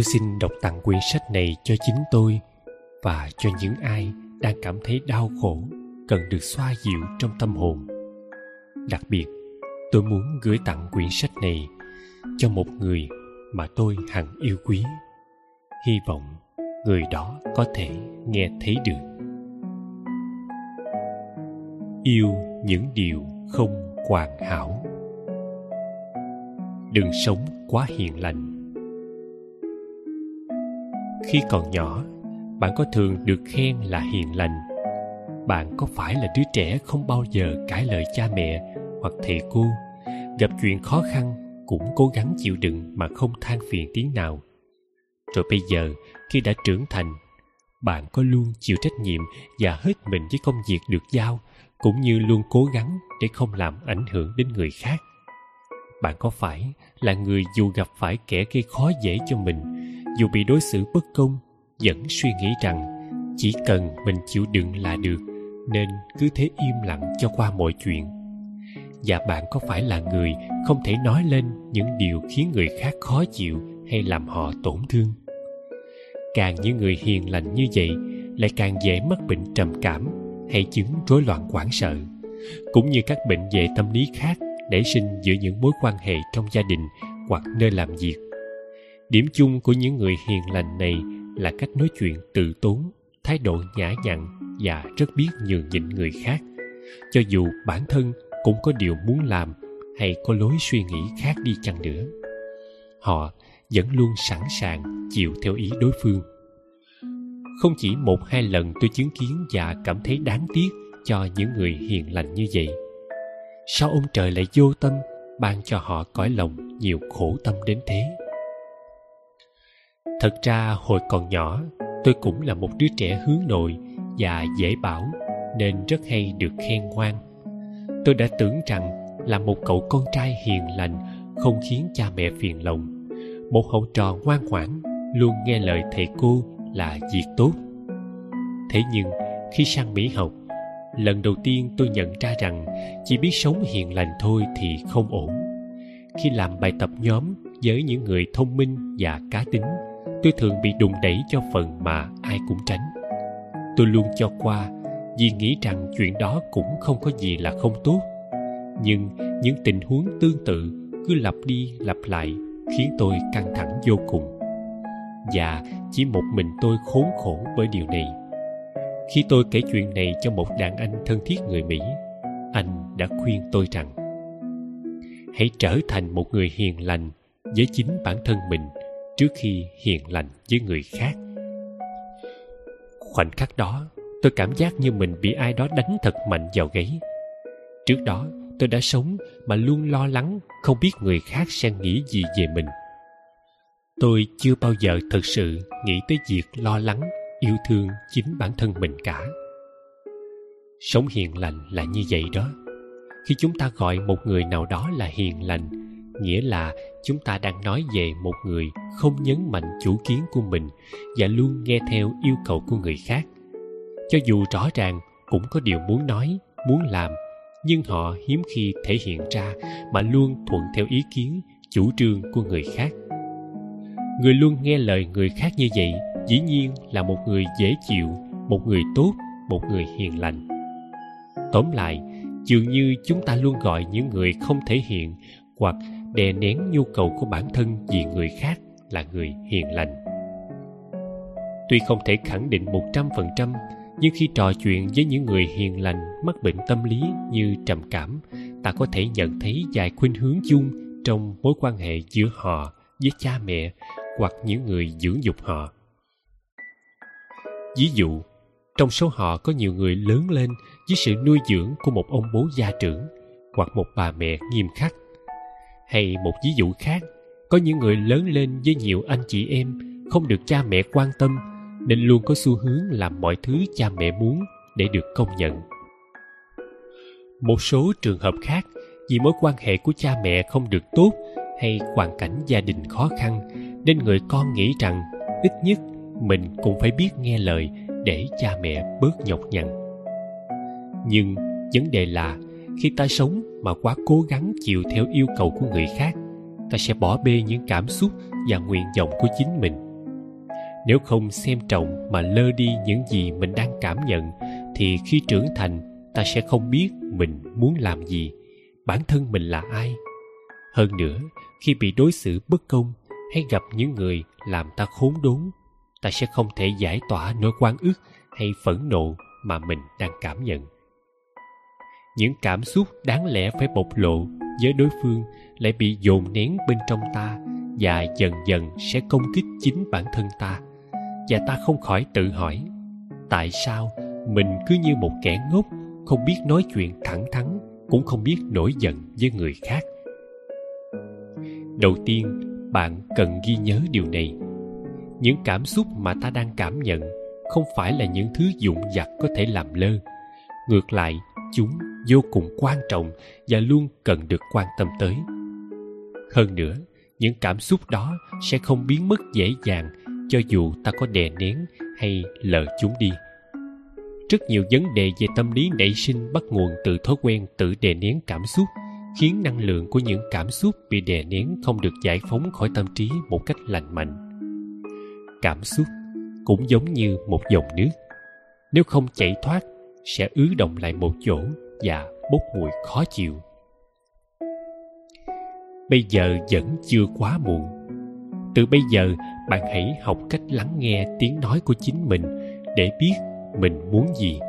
tôi xin đọc tặng quyển sách này cho chính tôi và cho những ai đang cảm thấy đau khổ, cần được xoa dịu trong tâm hồn. Đặc biệt, tôi muốn gửi tặng quyển sách này cho một người mà tôi hằng yêu quý. Hy vọng người đó có thể nghe thấy được. Yêu những điều không hoàn hảo. Đừng sống quá hiền lành khi còn nhỏ, bạn có thường được khen là hiền lành? Bạn có phải là đứa trẻ không bao giờ cãi lời cha mẹ hoặc thầy cô? Gặp chuyện khó khăn cũng cố gắng chịu đựng mà không than phiền tiếng nào. Rồi bây giờ, khi đã trưởng thành, bạn có luôn chịu trách nhiệm và hết mình với công việc được giao, cũng như luôn cố gắng để không làm ảnh hưởng đến người khác. Bạn có phải là người dù gặp phải kẻ gây khó dễ cho mình dù bị đối xử bất công, vẫn suy nghĩ rằng chỉ cần mình chịu đựng là được, nên cứ thế im lặng cho qua mọi chuyện. Và bạn có phải là người không thể nói lên những điều khiến người khác khó chịu hay làm họ tổn thương? Càng những người hiền lành như vậy, lại càng dễ mắc bệnh trầm cảm hay chứng rối loạn quản sợ, cũng như các bệnh về tâm lý khác nảy sinh giữa những mối quan hệ trong gia đình hoặc nơi làm việc điểm chung của những người hiền lành này là cách nói chuyện từ tốn, thái độ nhã nhặn và rất biết nhường nhịn người khác. Cho dù bản thân cũng có điều muốn làm hay có lối suy nghĩ khác đi chăng nữa, họ vẫn luôn sẵn sàng chịu theo ý đối phương. Không chỉ một hai lần tôi chứng kiến và cảm thấy đáng tiếc cho những người hiền lành như vậy, sao ông trời lại vô tâm ban cho họ cõi lòng nhiều khổ tâm đến thế? Thật ra hồi còn nhỏ, tôi cũng là một đứa trẻ hướng nội và dễ bảo, nên rất hay được khen ngoan. Tôi đã tưởng rằng là một cậu con trai hiền lành, không khiến cha mẹ phiền lòng. Một hậu trò ngoan ngoãn, luôn nghe lời thầy cô là việc tốt. Thế nhưng, khi sang mỹ học, lần đầu tiên tôi nhận ra rằng chỉ biết sống hiền lành thôi thì không ổn. Khi làm bài tập nhóm với những người thông minh và cá tính tôi thường bị đùng đẩy cho phần mà ai cũng tránh. Tôi luôn cho qua, vì nghĩ rằng chuyện đó cũng không có gì là không tốt. Nhưng những tình huống tương tự cứ lặp đi lặp lại khiến tôi căng thẳng vô cùng. Và chỉ một mình tôi khốn khổ bởi điều này. Khi tôi kể chuyện này cho một đàn anh thân thiết người mỹ, anh đã khuyên tôi rằng, hãy trở thành một người hiền lành với chính bản thân mình trước khi hiền lành với người khác. Khoảnh khắc đó, tôi cảm giác như mình bị ai đó đánh thật mạnh vào gáy. Trước đó, tôi đã sống mà luôn lo lắng, không biết người khác sẽ nghĩ gì về mình. Tôi chưa bao giờ thực sự nghĩ tới việc lo lắng, yêu thương chính bản thân mình cả. Sống hiền lành là như vậy đó. Khi chúng ta gọi một người nào đó là hiền lành nghĩa là chúng ta đang nói về một người không nhấn mạnh chủ kiến của mình và luôn nghe theo yêu cầu của người khác. Cho dù rõ ràng cũng có điều muốn nói, muốn làm, nhưng họ hiếm khi thể hiện ra mà luôn thuận theo ý kiến, chủ trương của người khác. Người luôn nghe lời người khác như vậy, dĩ nhiên là một người dễ chịu, một người tốt, một người hiền lành. Tóm lại, dường như chúng ta luôn gọi những người không thể hiện hoặc đè nén nhu cầu của bản thân vì người khác là người hiền lành. Tuy không thể khẳng định một trăm phần trăm, nhưng khi trò chuyện với những người hiền lành, mắc bệnh tâm lý như trầm cảm, ta có thể nhận thấy vài khuynh hướng chung trong mối quan hệ giữa họ với cha mẹ hoặc những người dưỡng dục họ. Ví dụ, trong số họ có nhiều người lớn lên với sự nuôi dưỡng của một ông bố gia trưởng hoặc một bà mẹ nghiêm khắc hay một ví dụ khác. Có những người lớn lên với nhiều anh chị em, không được cha mẹ quan tâm, nên luôn có xu hướng làm mọi thứ cha mẹ muốn để được công nhận. Một số trường hợp khác, vì mối quan hệ của cha mẹ không được tốt hay hoàn cảnh gia đình khó khăn, nên người con nghĩ rằng ít nhất mình cũng phải biết nghe lời để cha mẹ bớt nhọc nhằn. Nhưng vấn đề là khi ta sống mà quá cố gắng chịu theo yêu cầu của người khác, ta sẽ bỏ bê những cảm xúc và nguyện vọng của chính mình. Nếu không xem trọng mà lơ đi những gì mình đang cảm nhận, thì khi trưởng thành, ta sẽ không biết mình muốn làm gì, bản thân mình là ai. Hơn nữa, khi bị đối xử bất công hay gặp những người làm ta khốn đốn, ta sẽ không thể giải tỏa nỗi oan ức hay phẫn nộ mà mình đang cảm nhận những cảm xúc đáng lẽ phải bộc lộ với đối phương lại bị dồn nén bên trong ta và dần dần sẽ công kích chính bản thân ta. Và ta không khỏi tự hỏi, tại sao mình cứ như một kẻ ngốc, không biết nói chuyện thẳng thắn, cũng không biết nổi giận với người khác? Đầu tiên, bạn cần ghi nhớ điều này. Những cảm xúc mà ta đang cảm nhận không phải là những thứ dụng vặt có thể làm lơ. Ngược lại, chúng vô cùng quan trọng và luôn cần được quan tâm tới. Hơn nữa, những cảm xúc đó sẽ không biến mất dễ dàng cho dù ta có đè nén hay lờ chúng đi. Rất nhiều vấn đề về tâm lý nảy sinh bắt nguồn từ thói quen tự đè nén cảm xúc, khiến năng lượng của những cảm xúc bị đè nén không được giải phóng khỏi tâm trí một cách lành mạnh. Cảm xúc cũng giống như một dòng nước, nếu không chảy thoát sẽ ứ động lại một chỗ và bốc mùi khó chịu. Bây giờ vẫn chưa quá muộn. Từ bây giờ, bạn hãy học cách lắng nghe tiếng nói của chính mình để biết mình muốn gì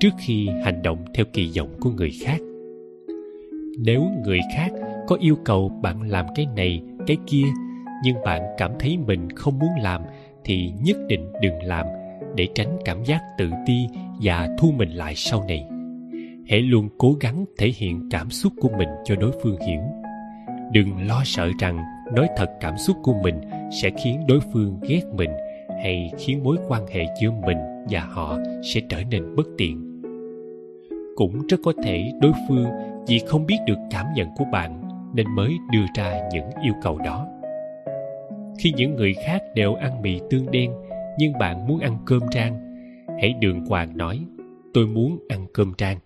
trước khi hành động theo kỳ vọng của người khác. Nếu người khác có yêu cầu bạn làm cái này, cái kia, nhưng bạn cảm thấy mình không muốn làm, thì nhất định đừng làm để tránh cảm giác tự ti và thu mình lại sau này hãy luôn cố gắng thể hiện cảm xúc của mình cho đối phương hiểu. Đừng lo sợ rằng nói thật cảm xúc của mình sẽ khiến đối phương ghét mình hay khiến mối quan hệ giữa mình và họ sẽ trở nên bất tiện. Cũng rất có thể đối phương vì không biết được cảm nhận của bạn nên mới đưa ra những yêu cầu đó. Khi những người khác đều ăn mì tương đen nhưng bạn muốn ăn cơm rang, hãy đường hoàng nói, tôi muốn ăn cơm rang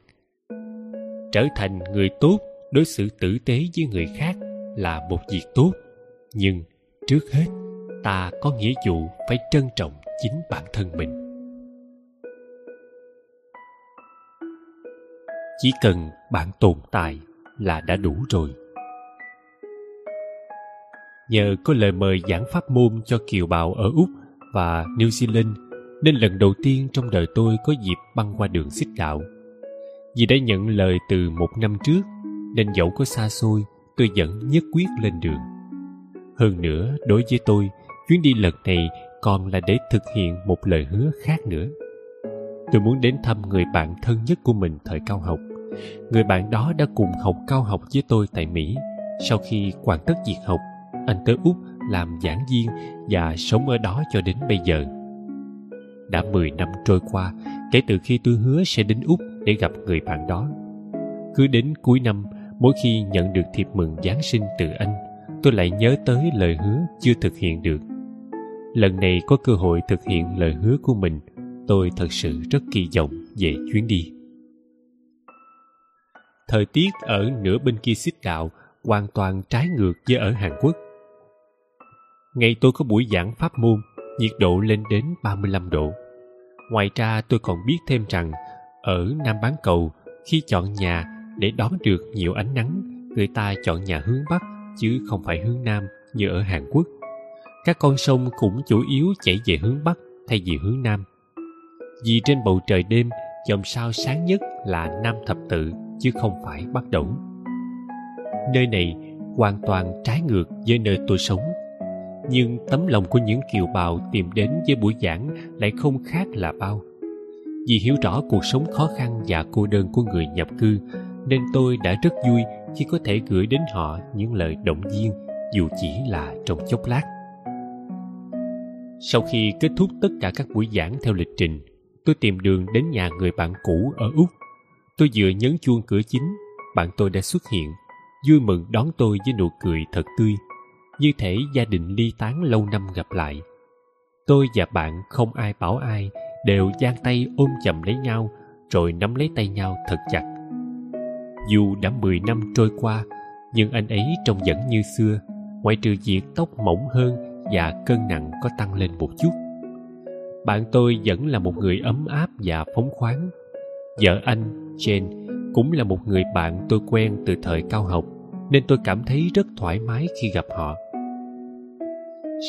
trở thành người tốt đối xử tử tế với người khác là một việc tốt. Nhưng trước hết, ta có nghĩa vụ phải trân trọng chính bản thân mình. Chỉ cần bạn tồn tại là đã đủ rồi. Nhờ có lời mời giảng pháp môn cho kiều bào ở úc và new zealand, nên lần đầu tiên trong đời tôi có dịp băng qua đường xích đạo vì đã nhận lời từ một năm trước, nên dẫu có xa xôi, tôi vẫn nhất quyết lên đường. Hơn nữa, đối với tôi, chuyến đi lần này còn là để thực hiện một lời hứa khác nữa. Tôi muốn đến thăm người bạn thân nhất của mình thời cao học. Người bạn đó đã cùng học cao học với tôi tại mỹ. Sau khi hoàn tất việc học, anh tới úc làm giảng viên và sống ở đó cho đến bây giờ. Đã 10 năm trôi qua, kể từ khi tôi hứa sẽ đến úc để gặp người bạn đó. Cứ đến cuối năm, mỗi khi nhận được thiệp mừng giáng sinh từ anh, tôi lại nhớ tới lời hứa chưa thực hiện được. Lần này có cơ hội thực hiện lời hứa của mình, tôi thật sự rất kỳ vọng về chuyến đi. Thời tiết ở nửa bên kia xích đạo hoàn toàn trái ngược với ở hàn quốc. Ngày tôi có buổi giảng pháp môn, nhiệt độ lên đến 35 độ. Ngoài ra tôi còn biết thêm rằng ở nam bán cầu, khi chọn nhà để đón được nhiều ánh nắng, người ta chọn nhà hướng bắc chứ không phải hướng nam như ở hàn quốc. Các con sông cũng chủ yếu chảy về hướng bắc thay vì hướng nam. Vì trên bầu trời đêm chòm sao sáng nhất là nam thập tự chứ không phải bắt đầu nơi này hoàn toàn trái ngược với nơi tôi sống. Nhưng tấm lòng của những kiều bào tìm đến với buổi giảng lại không khác là bao vì hiểu rõ cuộc sống khó khăn và cô đơn của người nhập cư, nên tôi đã rất vui khi có thể gửi đến họ những lời động viên, dù chỉ là trong chốc lát. Sau khi kết thúc tất cả các buổi giảng theo lịch trình, tôi tìm đường đến nhà người bạn cũ ở úc. Tôi vừa nhấn chuông cửa chính, bạn tôi đã xuất hiện, vui mừng đón tôi với nụ cười thật tươi, như thể gia đình ly tán lâu năm gặp lại. Tôi và bạn không ai bảo ai đều giang tay ôm chầm lấy nhau, rồi nắm lấy tay nhau thật chặt. Dù đã mười năm trôi qua, nhưng anh ấy trông vẫn như xưa, ngoại trừ việc tóc mỏng hơn và cân nặng có tăng lên một chút. Bạn tôi vẫn là một người ấm áp và phóng khoáng. Vợ anh, jane, cũng là một người bạn tôi quen từ thời cao học, nên tôi cảm thấy rất thoải mái khi gặp họ.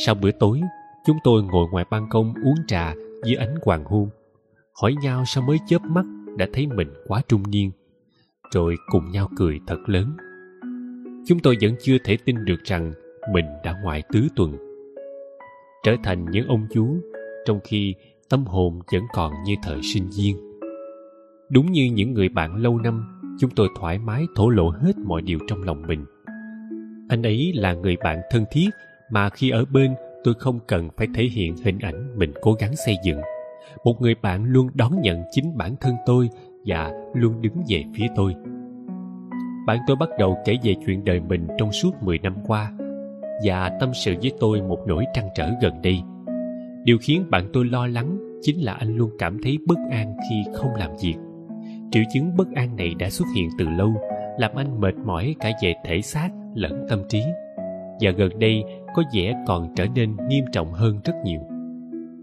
Sau bữa tối, chúng tôi ngồi ngoài ban công uống trà dưới ánh hoàng hôn, hỏi nhau sao mới chớp mắt đã thấy mình quá trung niên, rồi cùng nhau cười thật lớn. Chúng tôi vẫn chưa thể tin được rằng mình đã ngoài tứ tuần. Trở thành những ông chú, trong khi tâm hồn vẫn còn như thời sinh viên. Đúng như những người bạn lâu năm, chúng tôi thoải mái thổ lộ hết mọi điều trong lòng mình. Anh ấy là người bạn thân thiết mà khi ở bên tôi không cần phải thể hiện hình ảnh mình cố gắng xây dựng. Một người bạn luôn đón nhận chính bản thân tôi và luôn đứng về phía tôi. Bạn tôi bắt đầu kể về chuyện đời mình trong suốt 10 năm qua và tâm sự với tôi một nỗi trăn trở gần đây. Điều khiến bạn tôi lo lắng chính là anh luôn cảm thấy bất an khi không làm việc. Triệu chứng bất an này đã xuất hiện từ lâu, làm anh mệt mỏi cả về thể xác lẫn tâm trí. Và gần đây có vẻ còn trở nên nghiêm trọng hơn rất nhiều.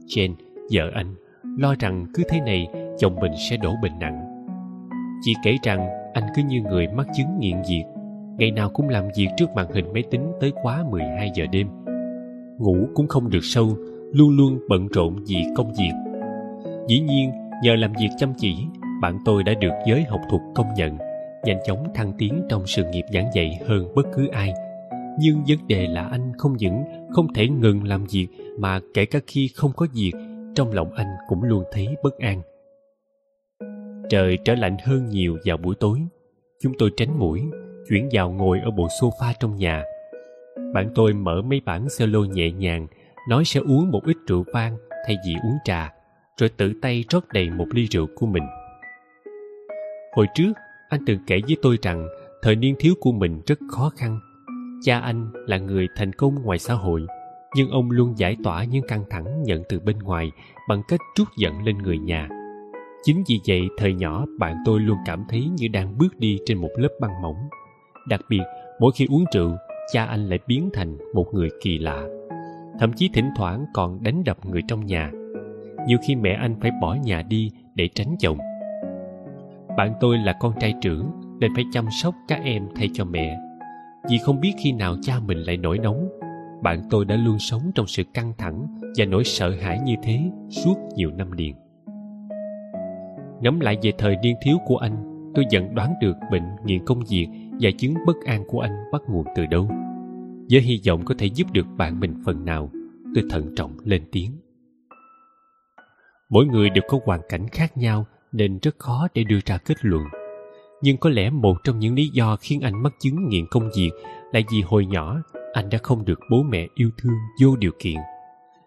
Jane, vợ anh, lo rằng cứ thế này chồng mình sẽ đổ bệnh nặng. Chị kể rằng anh cứ như người mắc chứng nghiện diệt ngày nào cũng làm việc trước màn hình máy tính tới quá 12 giờ đêm. Ngủ cũng không được sâu, luôn luôn bận rộn vì công việc. Dĩ nhiên, nhờ làm việc chăm chỉ, bạn tôi đã được giới học thuật công nhận, nhanh chóng thăng tiến trong sự nghiệp giảng dạy hơn bất cứ ai nhưng vấn đề là anh không những không thể ngừng làm việc mà kể cả khi không có việc, trong lòng anh cũng luôn thấy bất an. Trời trở lạnh hơn nhiều vào buổi tối. Chúng tôi tránh mũi, chuyển vào ngồi ở bộ sofa trong nhà. Bạn tôi mở mấy bản cello nhẹ nhàng, nói sẽ uống một ít rượu vang thay vì uống trà, rồi tự tay rót đầy một ly rượu của mình. Hồi trước, anh từng kể với tôi rằng thời niên thiếu của mình rất khó khăn cha anh là người thành công ngoài xã hội, nhưng ông luôn giải tỏa những căng thẳng nhận từ bên ngoài bằng cách trút giận lên người nhà. Chính vì vậy, thời nhỏ, bạn tôi luôn cảm thấy như đang bước đi trên một lớp băng mỏng. Đặc biệt, mỗi khi uống rượu, cha anh lại biến thành một người kỳ lạ, thậm chí thỉnh thoảng còn đánh đập người trong nhà. Nhiều khi mẹ anh phải bỏ nhà đi để tránh chồng. Bạn tôi là con trai trưởng nên phải chăm sóc các em thay cho mẹ vì không biết khi nào cha mình lại nổi nóng, bạn tôi đã luôn sống trong sự căng thẳng và nỗi sợ hãi như thế suốt nhiều năm liền. Ngẫm lại về thời niên thiếu của anh, tôi dần đoán được bệnh nghiện công việc và chứng bất an của anh bắt nguồn từ đâu. Với hy vọng có thể giúp được bạn mình phần nào, tôi thận trọng lên tiếng. Mỗi người đều có hoàn cảnh khác nhau nên rất khó để đưa ra kết luận nhưng có lẽ một trong những lý do khiến anh mắc chứng nghiện công việc là vì hồi nhỏ anh đã không được bố mẹ yêu thương vô điều kiện.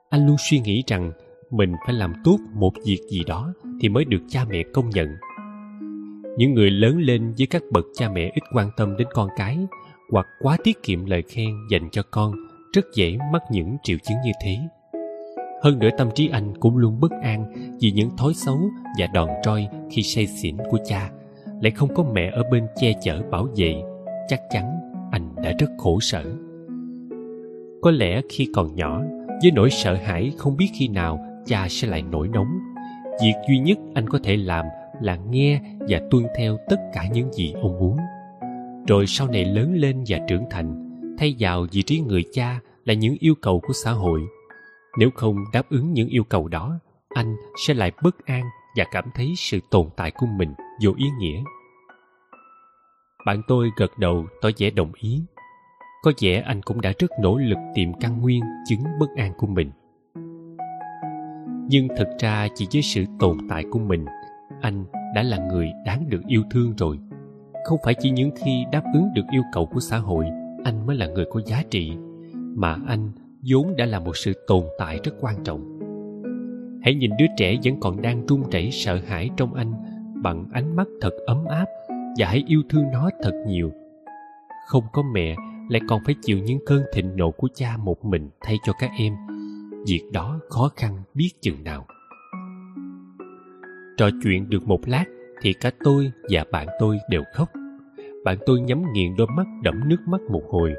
Anh luôn suy nghĩ rằng mình phải làm tốt một việc gì đó thì mới được cha mẹ công nhận. Những người lớn lên với các bậc cha mẹ ít quan tâm đến con cái hoặc quá tiết kiệm lời khen dành cho con rất dễ mắc những triệu chứng như thế. Hơn nữa tâm trí anh cũng luôn bất an vì những thói xấu và đòn roi khi say xỉn của cha lại không có mẹ ở bên che chở bảo vệ, chắc chắn anh đã rất khổ sở. Có lẽ khi còn nhỏ, với nỗi sợ hãi không biết khi nào cha sẽ lại nổi nóng, việc duy nhất anh có thể làm là nghe và tuân theo tất cả những gì ông muốn. Rồi sau này lớn lên và trưởng thành, thay vào vị trí người cha là những yêu cầu của xã hội. Nếu không đáp ứng những yêu cầu đó, anh sẽ lại bất an và cảm thấy sự tồn tại của mình vô ý nghĩa. Bạn tôi gật đầu tỏ vẻ đồng ý. Có vẻ anh cũng đã rất nỗ lực tìm căn nguyên chứng bất an của mình. Nhưng thật ra chỉ với sự tồn tại của mình, anh đã là người đáng được yêu thương rồi. Không phải chỉ những khi đáp ứng được yêu cầu của xã hội, anh mới là người có giá trị, mà anh vốn đã là một sự tồn tại rất quan trọng. Hãy nhìn đứa trẻ vẫn còn đang run rẩy sợ hãi trong anh bằng ánh mắt thật ấm áp và hãy yêu thương nó thật nhiều. Không có mẹ, lại còn phải chịu những cơn thịnh nộ của cha một mình thay cho các em. Việc đó khó khăn biết chừng nào. Trò chuyện được một lát thì cả tôi và bạn tôi đều khóc. Bạn tôi nhắm nghiền đôi mắt đẫm nước mắt một hồi,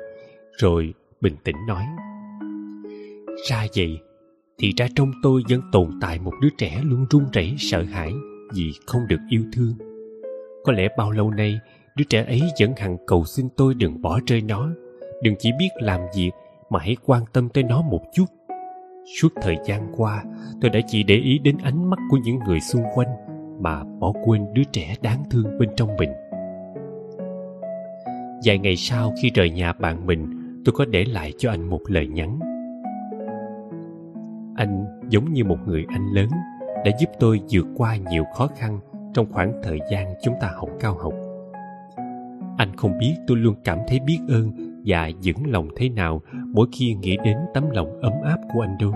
rồi bình tĩnh nói, ra vậy thì ra trong tôi vẫn tồn tại một đứa trẻ luôn run rẩy sợ hãi vì không được yêu thương. Có lẽ bao lâu nay, đứa trẻ ấy vẫn hằng cầu xin tôi đừng bỏ rơi nó. Đừng chỉ biết làm việc mà hãy quan tâm tới nó một chút. Suốt thời gian qua, tôi đã chỉ để ý đến ánh mắt của những người xung quanh mà bỏ quên đứa trẻ đáng thương bên trong mình. Vài ngày sau khi rời nhà bạn mình, tôi có để lại cho anh một lời nhắn. Anh giống như một người anh lớn đã giúp tôi vượt qua nhiều khó khăn trong khoảng thời gian chúng ta học cao học. Anh không biết tôi luôn cảm thấy biết ơn và vững lòng thế nào mỗi khi nghĩ đến tấm lòng ấm áp của anh đâu.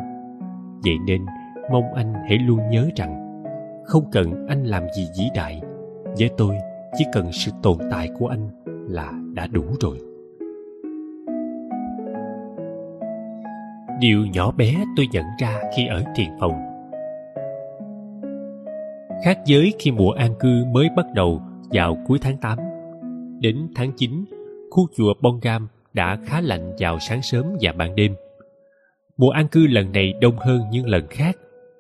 Vậy nên, mong anh hãy luôn nhớ rằng, không cần anh làm gì vĩ đại, với tôi chỉ cần sự tồn tại của anh là đã đủ rồi. Điều nhỏ bé tôi nhận ra khi ở thiền phòng khác với khi mùa an cư mới bắt đầu vào cuối tháng 8. Đến tháng 9, khu chùa Bongam đã khá lạnh vào sáng sớm và ban đêm. Mùa an cư lần này đông hơn những lần khác.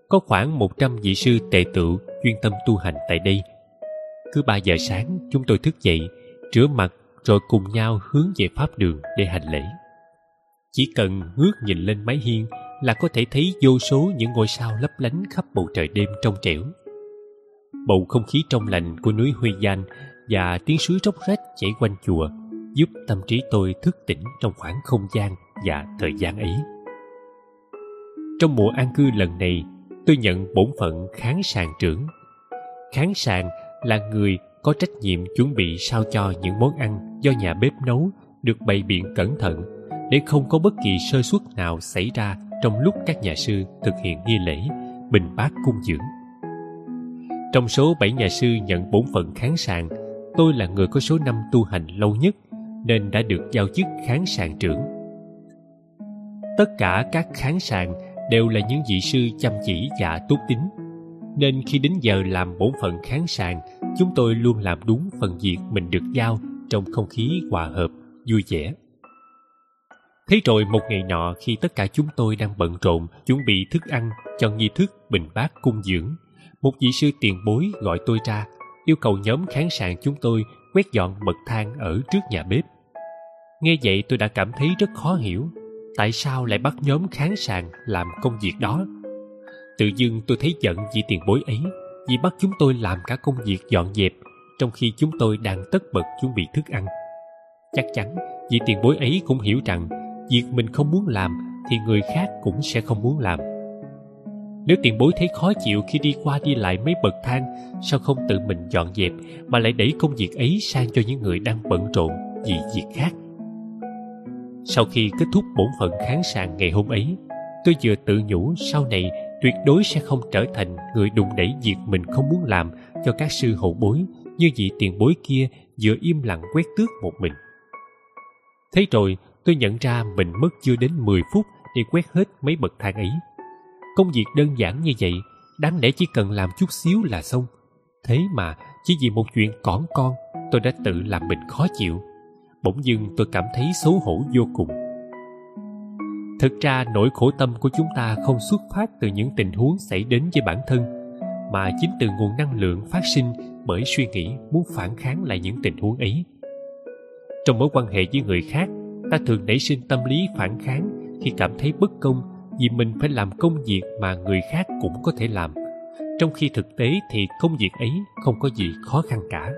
Có khoảng 100 vị sư tệ tựu chuyên tâm tu hành tại đây. Cứ 3 giờ sáng chúng tôi thức dậy, rửa mặt rồi cùng nhau hướng về pháp đường để hành lễ. Chỉ cần ngước nhìn lên mái hiên là có thể thấy vô số những ngôi sao lấp lánh khắp bầu trời đêm trong trẻo bầu không khí trong lành của núi Huy Giang và tiếng suối róc rách chảy quanh chùa giúp tâm trí tôi thức tỉnh trong khoảng không gian và thời gian ấy. Trong mùa an cư lần này, tôi nhận bổn phận kháng sàng trưởng. Kháng sàng là người có trách nhiệm chuẩn bị sao cho những món ăn do nhà bếp nấu được bày biện cẩn thận để không có bất kỳ sơ suất nào xảy ra trong lúc các nhà sư thực hiện nghi lễ bình bát cung dưỡng trong số bảy nhà sư nhận bổn phận kháng sàng, tôi là người có số năm tu hành lâu nhất, nên đã được giao chức kháng sàng trưởng. Tất cả các kháng sàng đều là những vị sư chăm chỉ và tốt tính, nên khi đến giờ làm bổn phận kháng sàng, chúng tôi luôn làm đúng phần việc mình được giao trong không khí hòa hợp, vui vẻ. Thế rồi một ngày nọ khi tất cả chúng tôi đang bận rộn chuẩn bị thức ăn cho nghi thức bình bát cung dưỡng một vị sư tiền bối gọi tôi ra, yêu cầu nhóm kháng sàng chúng tôi quét dọn bậc thang ở trước nhà bếp. Nghe vậy tôi đã cảm thấy rất khó hiểu, tại sao lại bắt nhóm kháng sàng làm công việc đó? Tự dưng tôi thấy giận vị tiền bối ấy, vì bắt chúng tôi làm cả công việc dọn dẹp, trong khi chúng tôi đang tất bật chuẩn bị thức ăn. Chắc chắn vị tiền bối ấy cũng hiểu rằng việc mình không muốn làm thì người khác cũng sẽ không muốn làm nếu tiền bối thấy khó chịu khi đi qua đi lại mấy bậc thang, sao không tự mình dọn dẹp mà lại đẩy công việc ấy sang cho những người đang bận rộn vì việc khác? Sau khi kết thúc bổn phận kháng sàng ngày hôm ấy, tôi vừa tự nhủ sau này tuyệt đối sẽ không trở thành người đụng đẩy việc mình không muốn làm cho các sư hậu bối như vị tiền bối kia vừa im lặng quét tước một mình. Thế rồi, tôi nhận ra mình mất chưa đến 10 phút để quét hết mấy bậc thang ấy công việc đơn giản như vậy, đáng lẽ chỉ cần làm chút xíu là xong. Thế mà chỉ vì một chuyện cỏn con, tôi đã tự làm mình khó chịu. Bỗng dưng tôi cảm thấy xấu hổ vô cùng. Thực ra nỗi khổ tâm của chúng ta không xuất phát từ những tình huống xảy đến với bản thân, mà chính từ nguồn năng lượng phát sinh bởi suy nghĩ muốn phản kháng lại những tình huống ấy. Trong mối quan hệ với người khác, ta thường nảy sinh tâm lý phản kháng khi cảm thấy bất công vì mình phải làm công việc mà người khác cũng có thể làm. Trong khi thực tế thì công việc ấy không có gì khó khăn cả.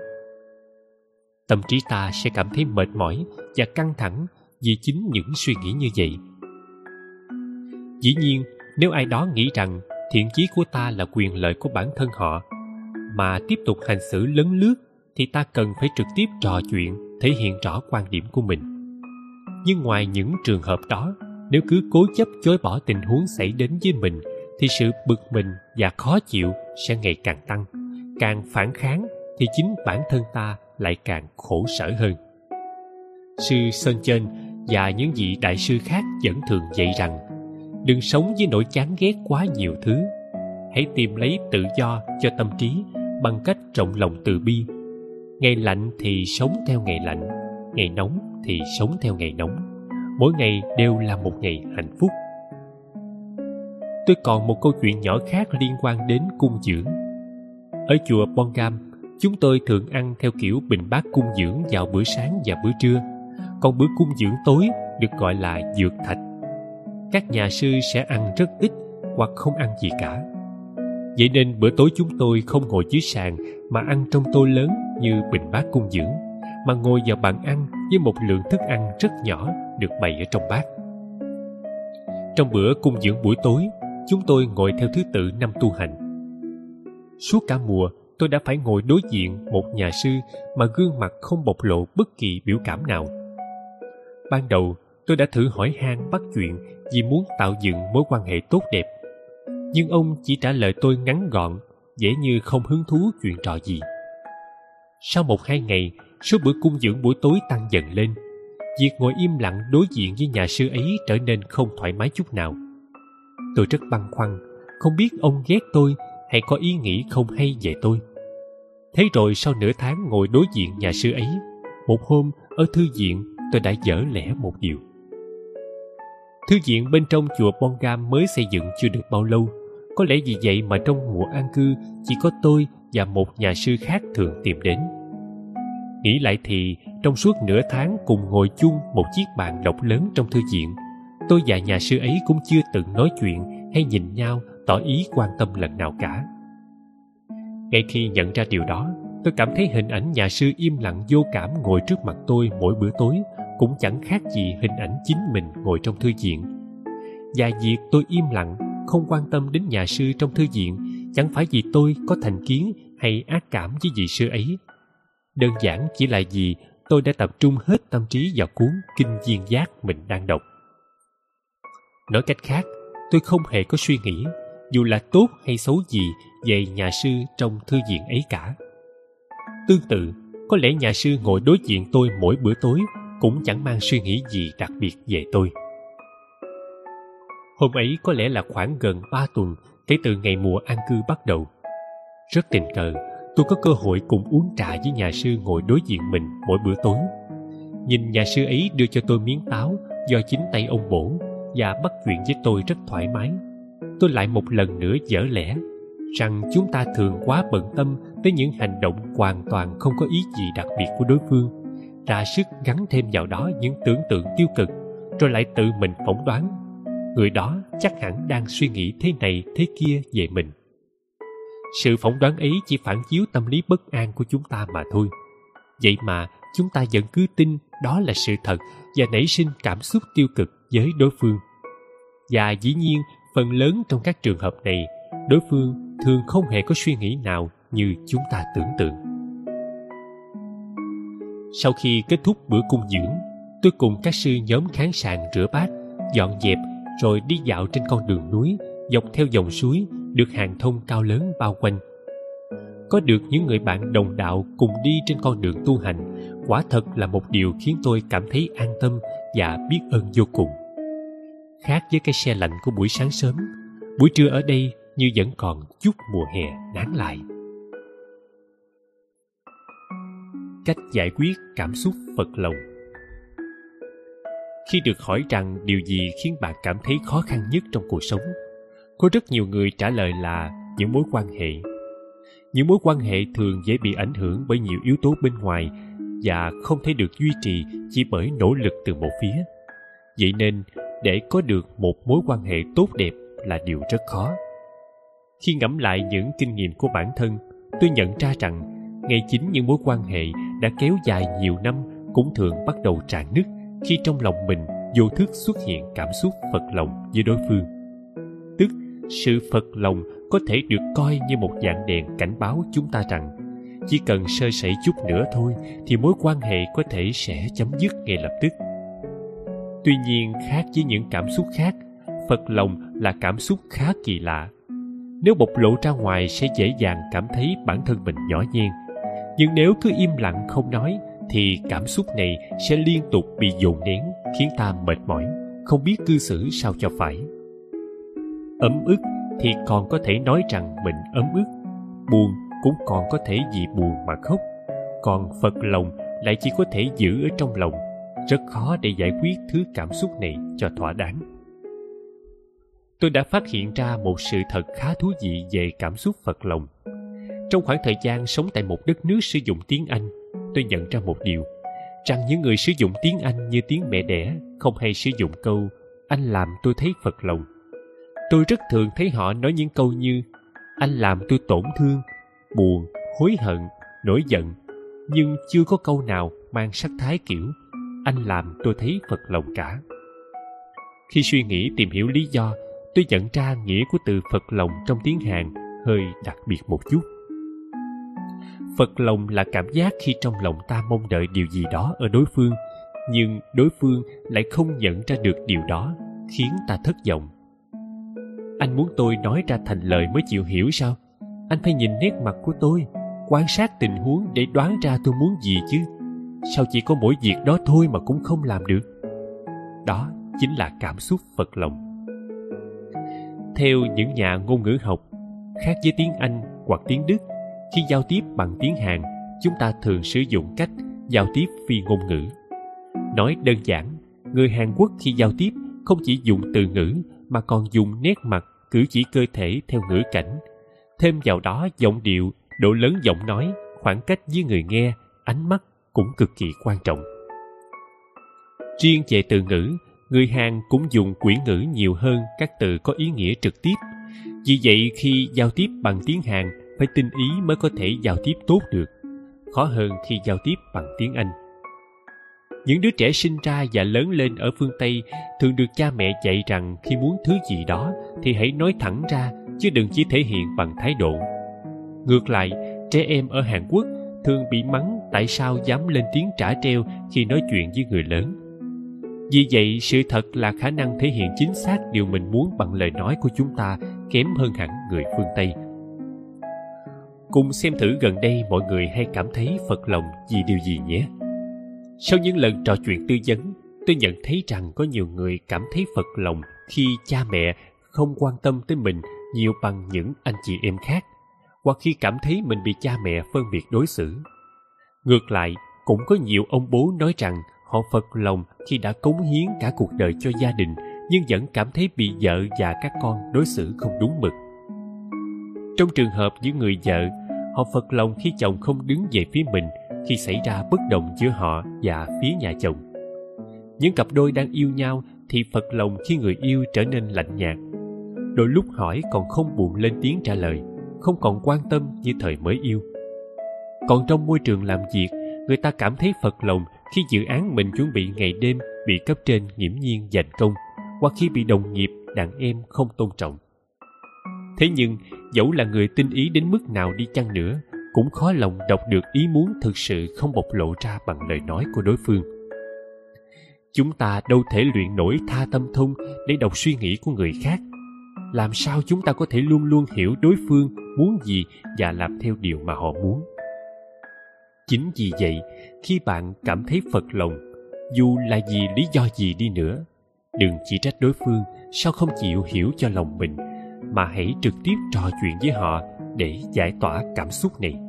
Tâm trí ta sẽ cảm thấy mệt mỏi và căng thẳng vì chính những suy nghĩ như vậy. Dĩ nhiên, nếu ai đó nghĩ rằng thiện chí của ta là quyền lợi của bản thân họ, mà tiếp tục hành xử lấn lướt thì ta cần phải trực tiếp trò chuyện, thể hiện rõ quan điểm của mình. Nhưng ngoài những trường hợp đó nếu cứ cố chấp chối bỏ tình huống xảy đến với mình, thì sự bực mình và khó chịu sẽ ngày càng tăng. Càng phản kháng thì chính bản thân ta lại càng khổ sở hơn. Sư sơn trên và những vị đại sư khác vẫn thường dạy rằng, đừng sống với nỗi chán ghét quá nhiều thứ. Hãy tìm lấy tự do cho tâm trí bằng cách rộng lòng từ bi. Ngày lạnh thì sống theo ngày lạnh, ngày nóng thì sống theo ngày nóng mỗi ngày đều là một ngày hạnh phúc. Tôi còn một câu chuyện nhỏ khác liên quan đến cung dưỡng. Ở chùa bongam, chúng tôi thường ăn theo kiểu bình bát cung dưỡng vào bữa sáng và bữa trưa. Còn bữa cung dưỡng tối được gọi là dược thạch. Các nhà sư sẽ ăn rất ít hoặc không ăn gì cả. Vậy nên bữa tối chúng tôi không ngồi dưới sàn mà ăn trong tô lớn như bình bát cung dưỡng mà ngồi vào bàn ăn với một lượng thức ăn rất nhỏ được bày ở trong bát. Trong bữa cung dưỡng buổi tối, chúng tôi ngồi theo thứ tự năm tu hành. Suốt cả mùa, tôi đã phải ngồi đối diện một nhà sư mà gương mặt không bộc lộ bất kỳ biểu cảm nào. Ban đầu, tôi đã thử hỏi han bắt chuyện vì muốn tạo dựng mối quan hệ tốt đẹp. Nhưng ông chỉ trả lời tôi ngắn gọn, dễ như không hứng thú chuyện trò gì. Sau một hai ngày số bữa cung dưỡng buổi tối tăng dần lên. Việc ngồi im lặng đối diện với nhà sư ấy trở nên không thoải mái chút nào. Tôi rất băn khoăn, không biết ông ghét tôi hay có ý nghĩ không hay về tôi. Thế rồi sau nửa tháng ngồi đối diện nhà sư ấy, một hôm ở thư viện, tôi đã dở lẽ một điều. Thư viện bên trong chùa bongam mới xây dựng chưa được bao lâu. Có lẽ vì vậy mà trong mùa an cư, chỉ có tôi và một nhà sư khác thường tìm đến nghĩ lại thì, trong suốt nửa tháng cùng ngồi chung một chiếc bàn độc lớn trong thư viện, tôi và nhà sư ấy cũng chưa từng nói chuyện hay nhìn nhau, tỏ ý quan tâm lần nào cả. Ngay khi nhận ra điều đó, tôi cảm thấy hình ảnh nhà sư im lặng vô cảm ngồi trước mặt tôi mỗi bữa tối cũng chẳng khác gì hình ảnh chính mình ngồi trong thư viện. Và việc tôi im lặng, không quan tâm đến nhà sư trong thư viện chẳng phải vì tôi có thành kiến hay ác cảm với vị sư ấy đơn giản chỉ là vì tôi đã tập trung hết tâm trí vào cuốn kinh viên giác mình đang đọc. Nói cách khác, tôi không hề có suy nghĩ dù là tốt hay xấu gì về nhà sư trong thư viện ấy cả. Tương tự, có lẽ nhà sư ngồi đối diện tôi mỗi bữa tối cũng chẳng mang suy nghĩ gì đặc biệt về tôi. Hôm ấy có lẽ là khoảng gần ba tuần kể từ ngày mùa an cư bắt đầu. Rất tình cờ tôi có cơ hội cùng uống trà với nhà sư ngồi đối diện mình mỗi bữa tối. Nhìn nhà sư ấy đưa cho tôi miếng táo do chính tay ông bổ và bắt chuyện với tôi rất thoải mái. Tôi lại một lần nữa dở lẽ rằng chúng ta thường quá bận tâm tới những hành động hoàn toàn không có ý gì đặc biệt của đối phương, ra sức gắn thêm vào đó những tưởng tượng tiêu cực, rồi lại tự mình phỏng đoán. Người đó chắc hẳn đang suy nghĩ thế này thế kia về mình sự phỏng đoán ấy chỉ phản chiếu tâm lý bất an của chúng ta mà thôi. Vậy mà, chúng ta vẫn cứ tin đó là sự thật và nảy sinh cảm xúc tiêu cực với đối phương. Và dĩ nhiên, phần lớn trong các trường hợp này, đối phương thường không hề có suy nghĩ nào như chúng ta tưởng tượng. Sau khi kết thúc bữa cung dưỡng, tôi cùng các sư nhóm kháng sàn rửa bát, dọn dẹp rồi đi dạo trên con đường núi, dọc theo dòng suối được hàng thông cao lớn bao quanh. Có được những người bạn đồng đạo cùng đi trên con đường tu hành, quả thật là một điều khiến tôi cảm thấy an tâm và biết ơn vô cùng. Khác với cái xe lạnh của buổi sáng sớm, buổi trưa ở đây như vẫn còn chút mùa hè nán lại. Cách giải quyết cảm xúc phật lòng. Khi được hỏi rằng điều gì khiến bạn cảm thấy khó khăn nhất trong cuộc sống có rất nhiều người trả lời là những mối quan hệ. Những mối quan hệ thường dễ bị ảnh hưởng bởi nhiều yếu tố bên ngoài và không thể được duy trì chỉ bởi nỗ lực từ một phía. Vậy nên, để có được một mối quan hệ tốt đẹp là điều rất khó. Khi ngẫm lại những kinh nghiệm của bản thân, tôi nhận ra rằng ngay chính những mối quan hệ đã kéo dài nhiều năm cũng thường bắt đầu rạn nứt khi trong lòng mình vô thức xuất hiện cảm xúc phật lòng với đối phương sự phật lòng có thể được coi như một dạng đèn cảnh báo chúng ta rằng, chỉ cần sơ sẩy chút nữa thôi thì mối quan hệ có thể sẽ chấm dứt ngay lập tức. Tuy nhiên, khác với những cảm xúc khác, phật lòng là cảm xúc khá kỳ lạ. Nếu bộc lộ ra ngoài sẽ dễ dàng cảm thấy bản thân mình nhỏ nhen. Nhưng nếu cứ im lặng không nói, thì cảm xúc này sẽ liên tục bị dồn nén, khiến ta mệt mỏi, không biết cư xử sao cho phải ấm ức thì còn có thể nói rằng mình ấm ức. Buồn cũng còn có thể vì buồn mà khóc. Còn phật lòng lại chỉ có thể giữ ở trong lòng. Rất khó để giải quyết thứ cảm xúc này cho thỏa đáng. Tôi đã phát hiện ra một sự thật khá thú vị về cảm xúc phật lòng. Trong khoảng thời gian sống tại một đất nước sử dụng tiếng anh, tôi nhận ra một điều, rằng những người sử dụng tiếng anh như tiếng mẹ đẻ không hay sử dụng câu, anh làm tôi thấy phật lòng tôi rất thường thấy họ nói những câu như, anh làm tôi tổn thương, buồn, hối hận, nổi giận, nhưng chưa có câu nào mang sắc thái kiểu, anh làm tôi thấy phật lòng cả. Khi suy nghĩ tìm hiểu lý do, tôi nhận ra nghĩa của từ phật lòng trong tiếng hàn hơi đặc biệt một chút. Phật lòng là cảm giác khi trong lòng ta mong đợi điều gì đó ở đối phương, nhưng đối phương lại không nhận ra được điều đó, khiến ta thất vọng anh muốn tôi nói ra thành lời mới chịu hiểu sao? Anh phải nhìn nét mặt của tôi, quan sát tình huống để đoán ra tôi muốn gì chứ. Sao chỉ có mỗi việc đó thôi mà cũng không làm được? Đó chính là cảm xúc phật lòng. Theo những nhà ngôn ngữ học, khác với tiếng anh hoặc tiếng đức, khi giao tiếp bằng tiếng hàn, chúng ta thường sử dụng cách giao tiếp phi ngôn ngữ. Nói đơn giản, người hàn quốc khi giao tiếp không chỉ dùng từ ngữ mà còn dùng nét mặt cử chỉ cơ thể theo ngữ cảnh. Thêm vào đó, giọng điệu, độ lớn giọng nói, khoảng cách với người nghe, ánh mắt cũng cực kỳ quan trọng. Riêng về từ ngữ, người hàn cũng dùng quyển ngữ nhiều hơn các từ có ý nghĩa trực tiếp. Vì vậy, khi giao tiếp bằng tiếng hàn, phải tinh ý mới có thể giao tiếp tốt được. Khó hơn khi giao tiếp bằng tiếng anh những đứa trẻ sinh ra và lớn lên ở phương tây thường được cha mẹ dạy rằng khi muốn thứ gì đó thì hãy nói thẳng ra, chứ đừng chỉ thể hiện bằng thái độ. Ngược lại, trẻ em ở hàn quốc thường bị mắng tại sao dám lên tiếng trả treo khi nói chuyện với người lớn. Vì vậy, sự thật là khả năng thể hiện chính xác điều mình muốn bằng lời nói của chúng ta kém hơn hẳn người phương tây. Cùng xem thử gần đây mọi người hay cảm thấy phật lòng vì điều gì nhé sau những lần trò chuyện tư vấn, tôi nhận thấy rằng có nhiều người cảm thấy phật lòng khi cha mẹ không quan tâm tới mình nhiều bằng những anh chị em khác, hoặc khi cảm thấy mình bị cha mẹ phân biệt đối xử. Ngược lại, cũng có nhiều ông bố nói rằng họ phật lòng khi đã cống hiến cả cuộc đời cho gia đình, nhưng vẫn cảm thấy bị vợ và các con đối xử không đúng mực. Trong trường hợp những người vợ, họ phật lòng khi chồng không đứng về phía mình khi xảy ra bất đồng giữa họ và phía nhà chồng. Những cặp đôi đang yêu nhau thì phật lòng khi người yêu trở nên lạnh nhạt. Đôi lúc hỏi còn không buồn lên tiếng trả lời, không còn quan tâm như thời mới yêu. Còn trong môi trường làm việc, người ta cảm thấy phật lòng khi dự án mình chuẩn bị ngày đêm bị cấp trên nghiễm nhiên giành công, hoặc khi bị đồng nghiệp, đàn em không tôn trọng. Thế nhưng, dẫu là người tinh ý đến mức nào đi chăng nữa cũng khó lòng đọc được ý muốn thực sự không bộc lộ ra bằng lời nói của đối phương. Chúng ta đâu thể luyện nổi tha tâm thông để đọc suy nghĩ của người khác. Làm sao chúng ta có thể luôn luôn hiểu đối phương muốn gì và làm theo điều mà họ muốn? Chính vì vậy, khi bạn cảm thấy phật lòng, dù là vì lý do gì đi nữa, đừng chỉ trách đối phương sao không chịu hiểu cho lòng mình, mà hãy trực tiếp trò chuyện với họ để giải tỏa cảm xúc này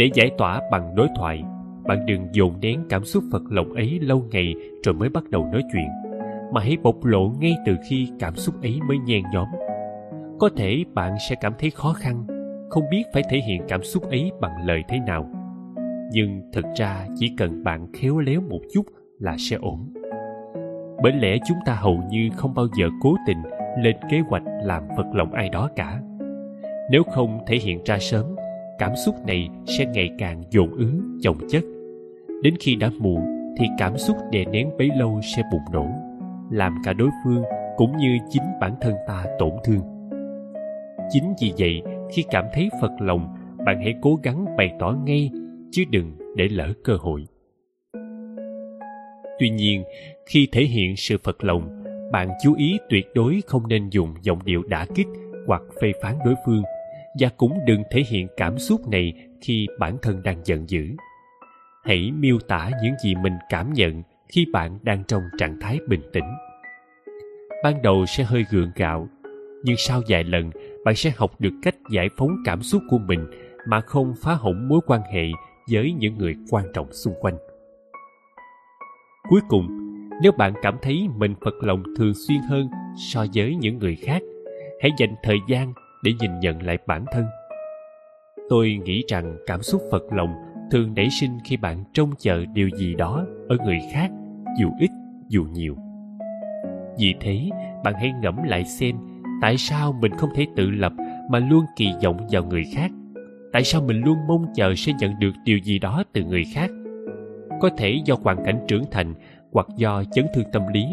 để giải tỏa bằng đối thoại. Bạn đừng dồn nén cảm xúc phật lòng ấy lâu ngày rồi mới bắt đầu nói chuyện. Mà hãy bộc lộ ngay từ khi cảm xúc ấy mới nhen nhóm. Có thể bạn sẽ cảm thấy khó khăn, không biết phải thể hiện cảm xúc ấy bằng lời thế nào. Nhưng thực ra chỉ cần bạn khéo léo một chút là sẽ ổn. Bởi lẽ chúng ta hầu như không bao giờ cố tình lên kế hoạch làm phật lòng ai đó cả. Nếu không thể hiện ra sớm cảm xúc này sẽ ngày càng dồn ứ, chồng chất. Đến khi đã muộn, thì cảm xúc đè nén bấy lâu sẽ bùng nổ, làm cả đối phương cũng như chính bản thân ta tổn thương. Chính vì vậy, khi cảm thấy phật lòng, bạn hãy cố gắng bày tỏ ngay, chứ đừng để lỡ cơ hội. Tuy nhiên, khi thể hiện sự phật lòng, bạn chú ý tuyệt đối không nên dùng giọng điệu đả kích hoặc phê phán đối phương và cũng đừng thể hiện cảm xúc này khi bản thân đang giận dữ. Hãy miêu tả những gì mình cảm nhận khi bạn đang trong trạng thái bình tĩnh. Ban đầu sẽ hơi gượng gạo, nhưng sau vài lần, bạn sẽ học được cách giải phóng cảm xúc của mình mà không phá hỏng mối quan hệ với những người quan trọng xung quanh. Cuối cùng, nếu bạn cảm thấy mình phật lòng thường xuyên hơn so với những người khác, hãy dành thời gian để nhìn nhận lại bản thân. Tôi nghĩ rằng cảm xúc phật lòng thường nảy sinh khi bạn trông chờ điều gì đó ở người khác, dù ít, dù nhiều. Vì thế, bạn hãy ngẫm lại xem tại sao mình không thể tự lập mà luôn kỳ vọng vào người khác. Tại sao mình luôn mong chờ sẽ nhận được điều gì đó từ người khác? Có thể do hoàn cảnh trưởng thành hoặc do chấn thương tâm lý,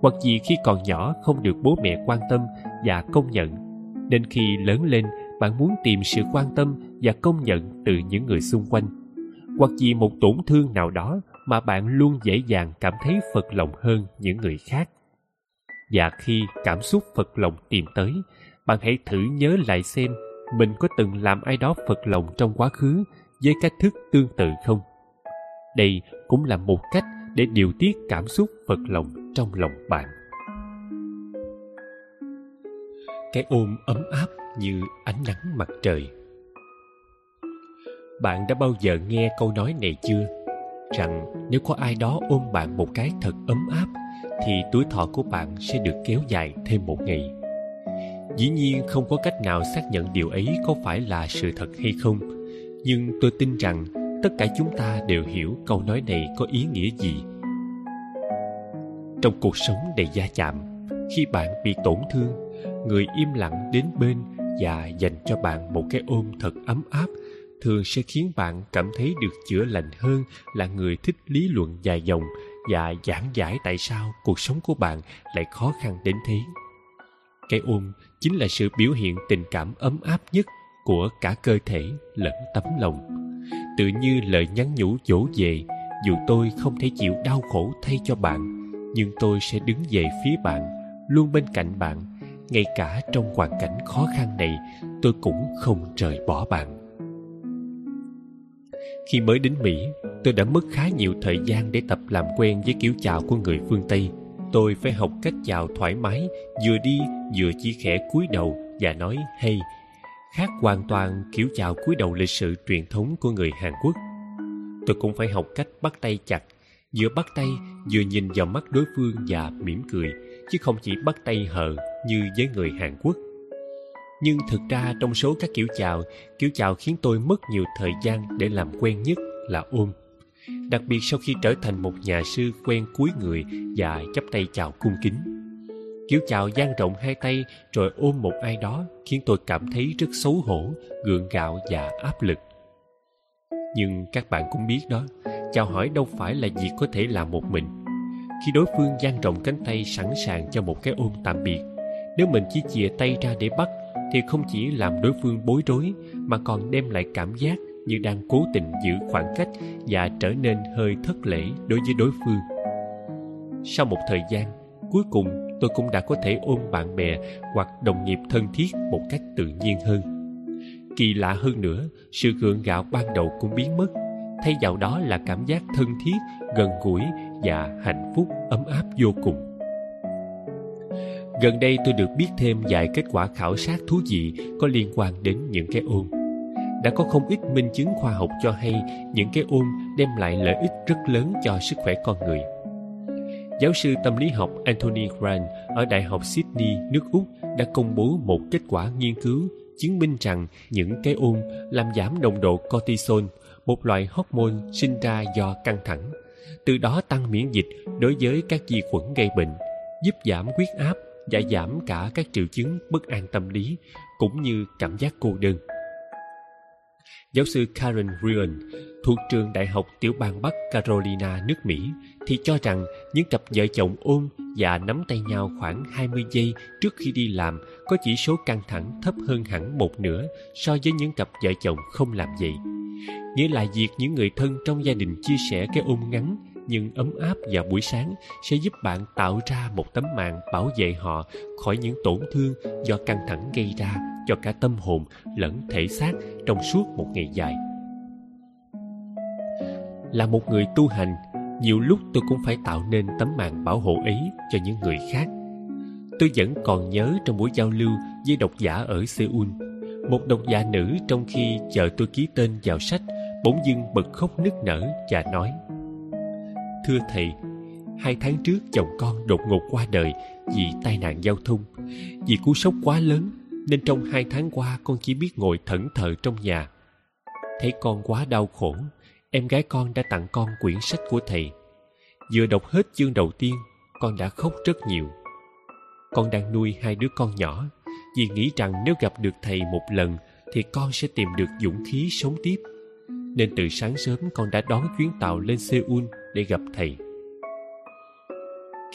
hoặc vì khi còn nhỏ không được bố mẹ quan tâm và công nhận nên khi lớn lên, bạn muốn tìm sự quan tâm và công nhận từ những người xung quanh. Hoặc vì một tổn thương nào đó mà bạn luôn dễ dàng cảm thấy phật lòng hơn những người khác. Và khi cảm xúc phật lòng tìm tới, bạn hãy thử nhớ lại xem mình có từng làm ai đó phật lòng trong quá khứ với cách thức tương tự không? Đây cũng là một cách để điều tiết cảm xúc phật lòng trong lòng bạn. Cái ôm ấm áp như ánh nắng mặt trời. Bạn đã bao giờ nghe câu nói này chưa? Rằng nếu có ai đó ôm bạn một cái thật ấm áp, thì tuổi thọ của bạn sẽ được kéo dài thêm một ngày. Dĩ nhiên không có cách nào xác nhận điều ấy có phải là sự thật hay không, nhưng tôi tin rằng tất cả chúng ta đều hiểu câu nói này có ý nghĩa gì. Trong cuộc sống đầy gia chạm khi bạn bị tổn thương người im lặng đến bên và dành cho bạn một cái ôm thật ấm áp thường sẽ khiến bạn cảm thấy được chữa lành hơn, là người thích lý luận dài dòng và giảng giải tại sao cuộc sống của bạn lại khó khăn đến thế. Cái ôm chính là sự biểu hiện tình cảm ấm áp nhất của cả cơ thể lẫn tấm lòng. Tự như lời nhắn nhủ dỗ về, dù tôi không thể chịu đau khổ thay cho bạn, nhưng tôi sẽ đứng về phía bạn, luôn bên cạnh bạn ngay cả trong hoàn cảnh khó khăn này, tôi cũng không rời bỏ bạn. Khi mới đến mỹ, tôi đã mất khá nhiều thời gian để tập làm quen với kiểu chào của người phương tây. Tôi phải học cách chào thoải mái, vừa đi vừa chỉ khẽ cúi đầu và nói, hey. Khác hoàn toàn kiểu chào cúi đầu lịch sự truyền thống của người hàn quốc. Tôi cũng phải học cách bắt tay chặt, vừa bắt tay vừa nhìn vào mắt đối phương và mỉm cười, chứ không chỉ bắt tay hờ như với người hàn quốc. Nhưng thực ra trong số các kiểu chào kiểu chào khiến tôi mất nhiều thời gian để làm quen nhất là ôm. Đặc biệt sau khi trở thành một nhà sư quen cúi người và chắp tay chào cung kính. Kiểu chào dang rộng hai tay rồi ôm một ai đó khiến tôi cảm thấy rất xấu hổ, gượng gạo và áp lực. Nhưng các bạn cũng biết đó, chào hỏi đâu phải là việc có thể làm một mình. Khi đối phương dang rộng cánh tay sẵn sàng cho một cái ôm tạm biệt nếu mình chỉ chìa tay ra để bắt, thì không chỉ làm đối phương bối rối, mà còn đem lại cảm giác như đang cố tình giữ khoảng cách và trở nên hơi thất lễ đối với đối phương. Sau một thời gian, cuối cùng tôi cũng đã có thể ôm bạn bè hoặc đồng nghiệp thân thiết một cách tự nhiên hơn. Kỳ lạ hơn nữa, sự gượng gạo ban đầu cũng biến mất. Thay vào đó là cảm giác thân thiết, gần gũi và hạnh phúc ấm áp vô cùng gần đây tôi được biết thêm vài kết quả khảo sát thú vị có liên quan đến những cái ôm. Đã có không ít minh chứng khoa học cho hay những cái ôm đem lại lợi ích rất lớn cho sức khỏe con người. Giáo sư tâm lý học anthony grant ở đại học sydney, nước úc đã công bố một kết quả nghiên cứu chứng minh rằng những cái ôm làm giảm nồng độ cortisol một loại hormone sinh ra do căng thẳng, từ đó tăng miễn dịch đối với các vi khuẩn gây bệnh, giúp giảm huyết áp và giảm cả các triệu chứng bất an tâm lý cũng như cảm giác cô đơn giáo sư Karen Ryan thuộc trường Đại học Tiểu bang Bắc Carolina, nước Mỹ, thì cho rằng những cặp vợ chồng ôm và nắm tay nhau khoảng 20 giây trước khi đi làm có chỉ số căng thẳng thấp hơn hẳn một nửa so với những cặp vợ chồng không làm vậy. Nghĩa là việc những người thân trong gia đình chia sẻ cái ôm ngắn nhưng ấm áp vào buổi sáng sẽ giúp bạn tạo ra một tấm màn bảo vệ họ khỏi những tổn thương do căng thẳng gây ra cho cả tâm hồn lẫn thể xác trong suốt một ngày dài. Là một người tu hành, nhiều lúc tôi cũng phải tạo nên tấm màn bảo hộ ấy cho những người khác. Tôi vẫn còn nhớ trong buổi giao lưu với độc giả ở seoul, một độc giả nữ trong khi chờ tôi ký tên vào sách bỗng dưng bật khóc nức nở và nói thưa thầy, hai tháng trước chồng con đột ngột qua đời vì tai nạn giao thông. Vì cú sốc quá lớn, nên trong hai tháng qua con chỉ biết ngồi thẫn thờ trong nhà. Thấy con quá đau khổ, em gái con đã tặng con quyển sách của thầy. Vừa đọc hết chương đầu tiên, con đã khóc rất nhiều. Con đang nuôi hai đứa con nhỏ, vì nghĩ rằng nếu gặp được thầy một lần thì con sẽ tìm được dũng khí sống tiếp. Nên từ sáng sớm con đã đón chuyến tàu lên seoul để gặp thầy.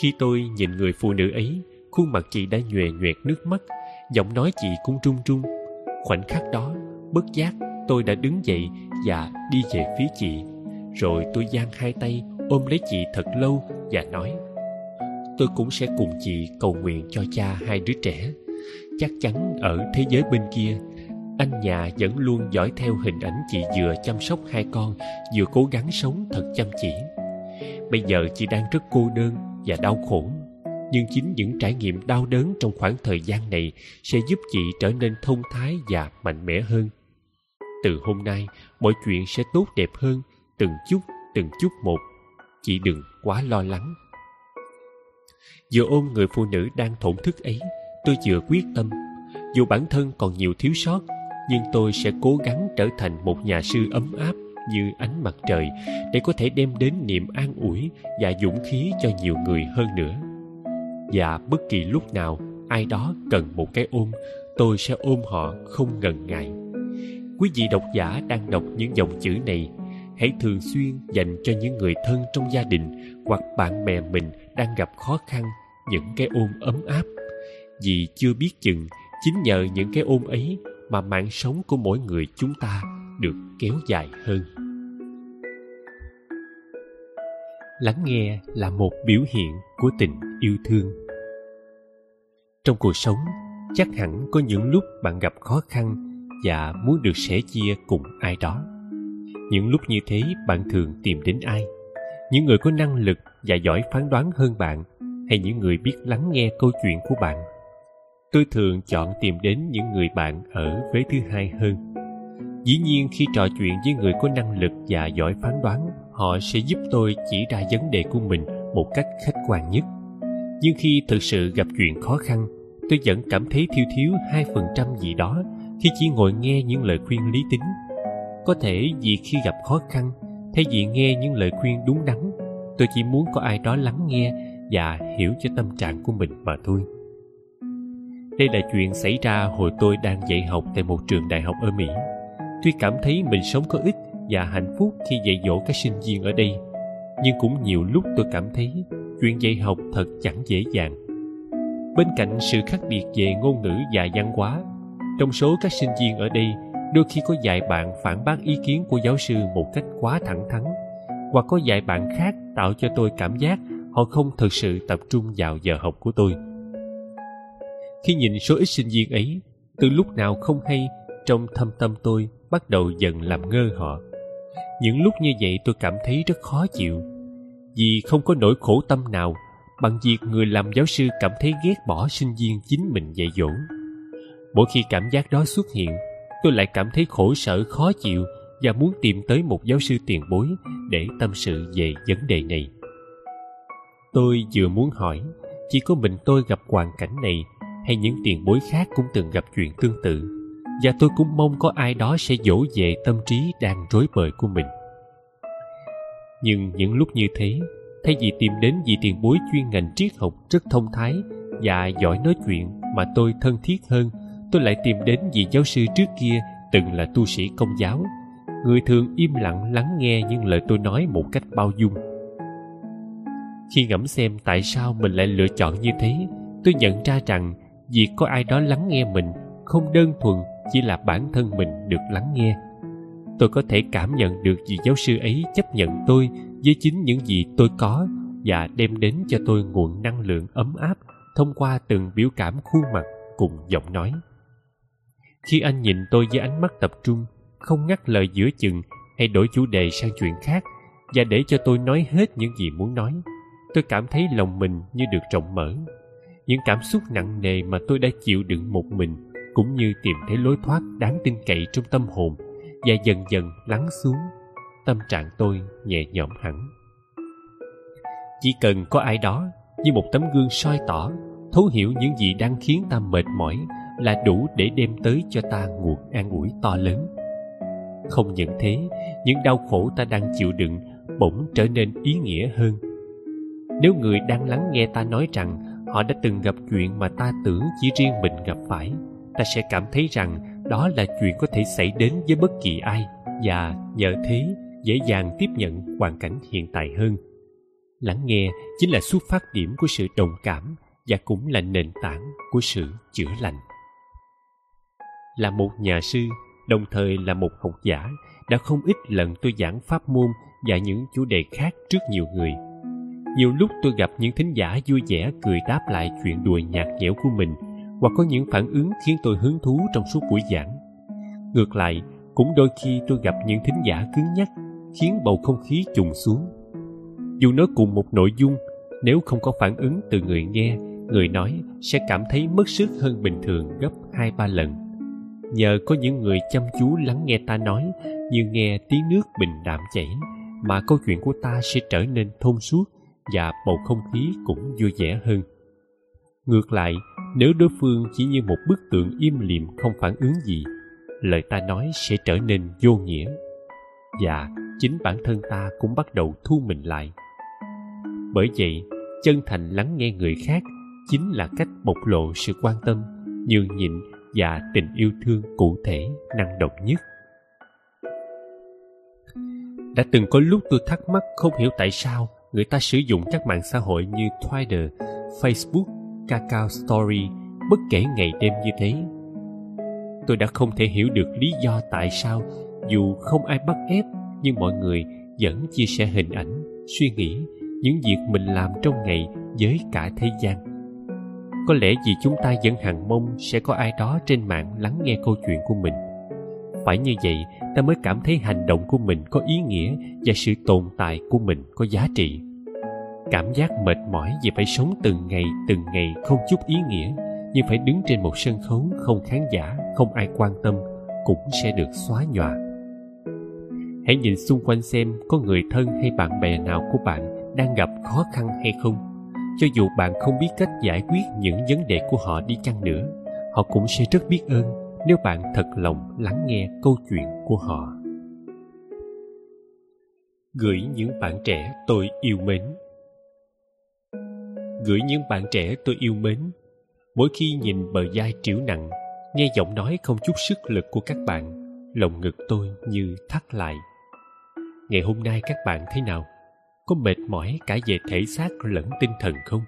Khi tôi nhìn người phụ nữ ấy, khuôn mặt chị đã nhòe nhoẹt nước mắt, giọng nói chị cũng run run. Khoảnh khắc đó, bất giác tôi đã đứng dậy và đi về phía chị. Rồi tôi giang hai tay, ôm lấy chị thật lâu và nói, tôi cũng sẽ cùng chị cầu nguyện cho cha hai đứa trẻ. Chắc chắn ở thế giới bên kia, anh nhà vẫn luôn dõi theo hình ảnh chị vừa chăm sóc hai con, vừa cố gắng sống thật chăm chỉ bây giờ chị đang rất cô đơn và đau khổ. Nhưng chính những trải nghiệm đau đớn trong khoảng thời gian này sẽ giúp chị trở nên thông thái và mạnh mẽ hơn. Từ hôm nay, mọi chuyện sẽ tốt đẹp hơn, từng chút từng chút một. Chị đừng quá lo lắng. Vừa ôm người phụ nữ đang thổn thức ấy, tôi vừa quyết tâm. Dù bản thân còn nhiều thiếu sót, nhưng tôi sẽ cố gắng trở thành một nhà sư ấm áp như ánh mặt trời để có thể đem đến niềm an ủi và dũng khí cho nhiều người hơn nữa. Và bất kỳ lúc nào ai đó cần một cái ôm, tôi sẽ ôm họ không ngần ngại. Quý vị độc giả đang đọc những dòng chữ này, hãy thường xuyên dành cho những người thân trong gia đình hoặc bạn bè mình đang gặp khó khăn, những cái ôm ấm áp. Vì chưa biết chừng, chính nhờ những cái ôm ấy mà mạng sống của mỗi người chúng ta kéo dài hơn. Lắng nghe là một biểu hiện của tình yêu thương. Trong cuộc sống, chắc hẳn có những lúc bạn gặp khó khăn và muốn được sẻ chia cùng ai đó. Những lúc như thế, bạn thường tìm đến ai? Những người có năng lực và giỏi phán đoán hơn bạn hay những người biết lắng nghe câu chuyện của bạn? Tôi thường chọn tìm đến những người bạn ở vế thứ hai hơn dĩ nhiên khi trò chuyện với người có năng lực và giỏi phán đoán, họ sẽ giúp tôi chỉ ra vấn đề của mình một cách khách quan nhất. Nhưng khi thực sự gặp chuyện khó khăn, tôi vẫn cảm thấy thiếu thiếu hai phần trăm gì đó khi chỉ ngồi nghe những lời khuyên lý tính. Có thể vì khi gặp khó khăn, thay vì nghe những lời khuyên đúng đắn, tôi chỉ muốn có ai đó lắng nghe và hiểu cho tâm trạng của mình mà thôi. Đây là chuyện xảy ra hồi tôi đang dạy học tại một trường đại học ở mỹ tuy cảm thấy mình sống có ích và hạnh phúc khi dạy dỗ các sinh viên ở đây, nhưng cũng nhiều lúc tôi cảm thấy chuyện dạy học thật chẳng dễ dàng. Bên cạnh sự khác biệt về ngôn ngữ và văn hóa, trong số các sinh viên ở đây, đôi khi có vài bạn phản bác ý kiến của giáo sư một cách quá thẳng thắn, hoặc có vài bạn khác tạo cho tôi cảm giác họ không thực sự tập trung vào giờ học của tôi. Khi nhìn số ít sinh viên ấy, từ lúc nào không hay trong thâm tâm tôi bắt đầu dần làm ngơ họ. Những lúc như vậy tôi cảm thấy rất khó chịu, vì không có nỗi khổ tâm nào bằng việc người làm giáo sư cảm thấy ghét bỏ sinh viên chính mình dạy dỗ. Mỗi khi cảm giác đó xuất hiện, tôi lại cảm thấy khổ sở, khó chịu và muốn tìm tới một giáo sư tiền bối để tâm sự về vấn đề này. Tôi vừa muốn hỏi, chỉ có mình tôi gặp hoàn cảnh này hay những tiền bối khác cũng từng gặp chuyện tương tự? Và tôi cũng mong có ai đó sẽ dỗ về tâm trí đang rối bời của mình. Nhưng những lúc như thế, thay vì tìm đến vị tiền bối chuyên ngành triết học rất thông thái và giỏi nói chuyện mà tôi thân thiết hơn, tôi lại tìm đến vị giáo sư trước kia, từng là tu sĩ công giáo, người thường im lặng lắng nghe những lời tôi nói một cách bao dung. Khi ngẫm xem tại sao mình lại lựa chọn như thế, tôi nhận ra rằng việc có ai đó lắng nghe mình không đơn thuần chỉ là bản thân mình được lắng nghe. Tôi có thể cảm nhận được vị giáo sư ấy chấp nhận tôi với chính những gì tôi có và đem đến cho tôi nguồn năng lượng ấm áp thông qua từng biểu cảm khuôn mặt cùng giọng nói. Khi anh nhìn tôi với ánh mắt tập trung, không ngắt lời giữa chừng hay đổi chủ đề sang chuyện khác và để cho tôi nói hết những gì muốn nói, tôi cảm thấy lòng mình như được rộng mở. Những cảm xúc nặng nề mà tôi đã chịu đựng một mình cũng như tìm thấy lối thoát đáng tin cậy trong tâm hồn và dần dần lắng xuống tâm trạng tôi nhẹ nhõm hẳn. Chỉ cần có ai đó như một tấm gương soi tỏ, thấu hiểu những gì đang khiến ta mệt mỏi là đủ để đem tới cho ta nguồn an ủi to lớn. Không những thế, những đau khổ ta đang chịu đựng bỗng trở nên ý nghĩa hơn. Nếu người đang lắng nghe ta nói rằng họ đã từng gặp chuyện mà ta tưởng chỉ riêng mình gặp phải ta sẽ cảm thấy rằng đó là chuyện có thể xảy đến với bất kỳ ai và nhờ thế dễ dàng tiếp nhận hoàn cảnh hiện tại hơn. Lắng nghe chính là xuất phát điểm của sự đồng cảm và cũng là nền tảng của sự chữa lành. Là một nhà sư, đồng thời là một học giả, đã không ít lần tôi giảng pháp môn và những chủ đề khác trước nhiều người. Nhiều lúc tôi gặp những thính giả vui vẻ cười đáp lại chuyện đùa nhạt nhẽo của mình hoặc có những phản ứng khiến tôi hứng thú trong suốt buổi giảng. Ngược lại, cũng đôi khi tôi gặp những thính giả cứng nhắc, khiến bầu không khí trùng xuống. Dù nói cùng một nội dung, nếu không có phản ứng từ người nghe, người nói sẽ cảm thấy mất sức hơn bình thường gấp hai ba lần. Nhờ có những người chăm chú lắng nghe ta nói, như nghe tiếng nước bình đạm chảy, mà câu chuyện của ta sẽ trở nên thông suốt và bầu không khí cũng vui vẻ hơn. Ngược lại nếu đối phương chỉ như một bức tượng im lìm không phản ứng gì lời ta nói sẽ trở nên vô nghĩa. Và chính bản thân ta cũng bắt đầu thu mình lại. Bởi vậy chân thành lắng nghe người khác chính là cách bộc lộ sự quan tâm nhường nhịn và tình yêu thương cụ thể năng động nhất. Đã từng có lúc tôi thắc mắc không hiểu tại sao người ta sử dụng các mạng xã hội như Twitter, Facebook, Kakao Story bất kể ngày đêm như thế. Tôi đã không thể hiểu được lý do tại sao dù không ai bắt ép nhưng mọi người vẫn chia sẻ hình ảnh, suy nghĩ, những việc mình làm trong ngày với cả thế gian. Có lẽ vì chúng ta vẫn hằng mong sẽ có ai đó trên mạng lắng nghe câu chuyện của mình. Phải như vậy ta mới cảm thấy hành động của mình có ý nghĩa và sự tồn tại của mình có giá trị cảm giác mệt mỏi vì phải sống từng ngày từng ngày không chút ý nghĩa, nhưng phải đứng trên một sân khấu không khán giả, không ai quan tâm, cũng sẽ được xóa nhòa. Hãy nhìn xung quanh xem có người thân hay bạn bè nào của bạn đang gặp khó khăn hay không. Cho dù bạn không biết cách giải quyết những vấn đề của họ đi chăng nữa, họ cũng sẽ rất biết ơn nếu bạn thật lòng lắng nghe câu chuyện của họ. Gửi những bạn trẻ tôi yêu mến gửi những bạn trẻ tôi yêu mến. Mỗi khi nhìn bờ vai triểu nặng, nghe giọng nói không chút sức lực của các bạn, lòng ngực tôi như thắt lại. Ngày hôm nay các bạn thế nào? Có mệt mỏi cả về thể xác lẫn tinh thần không?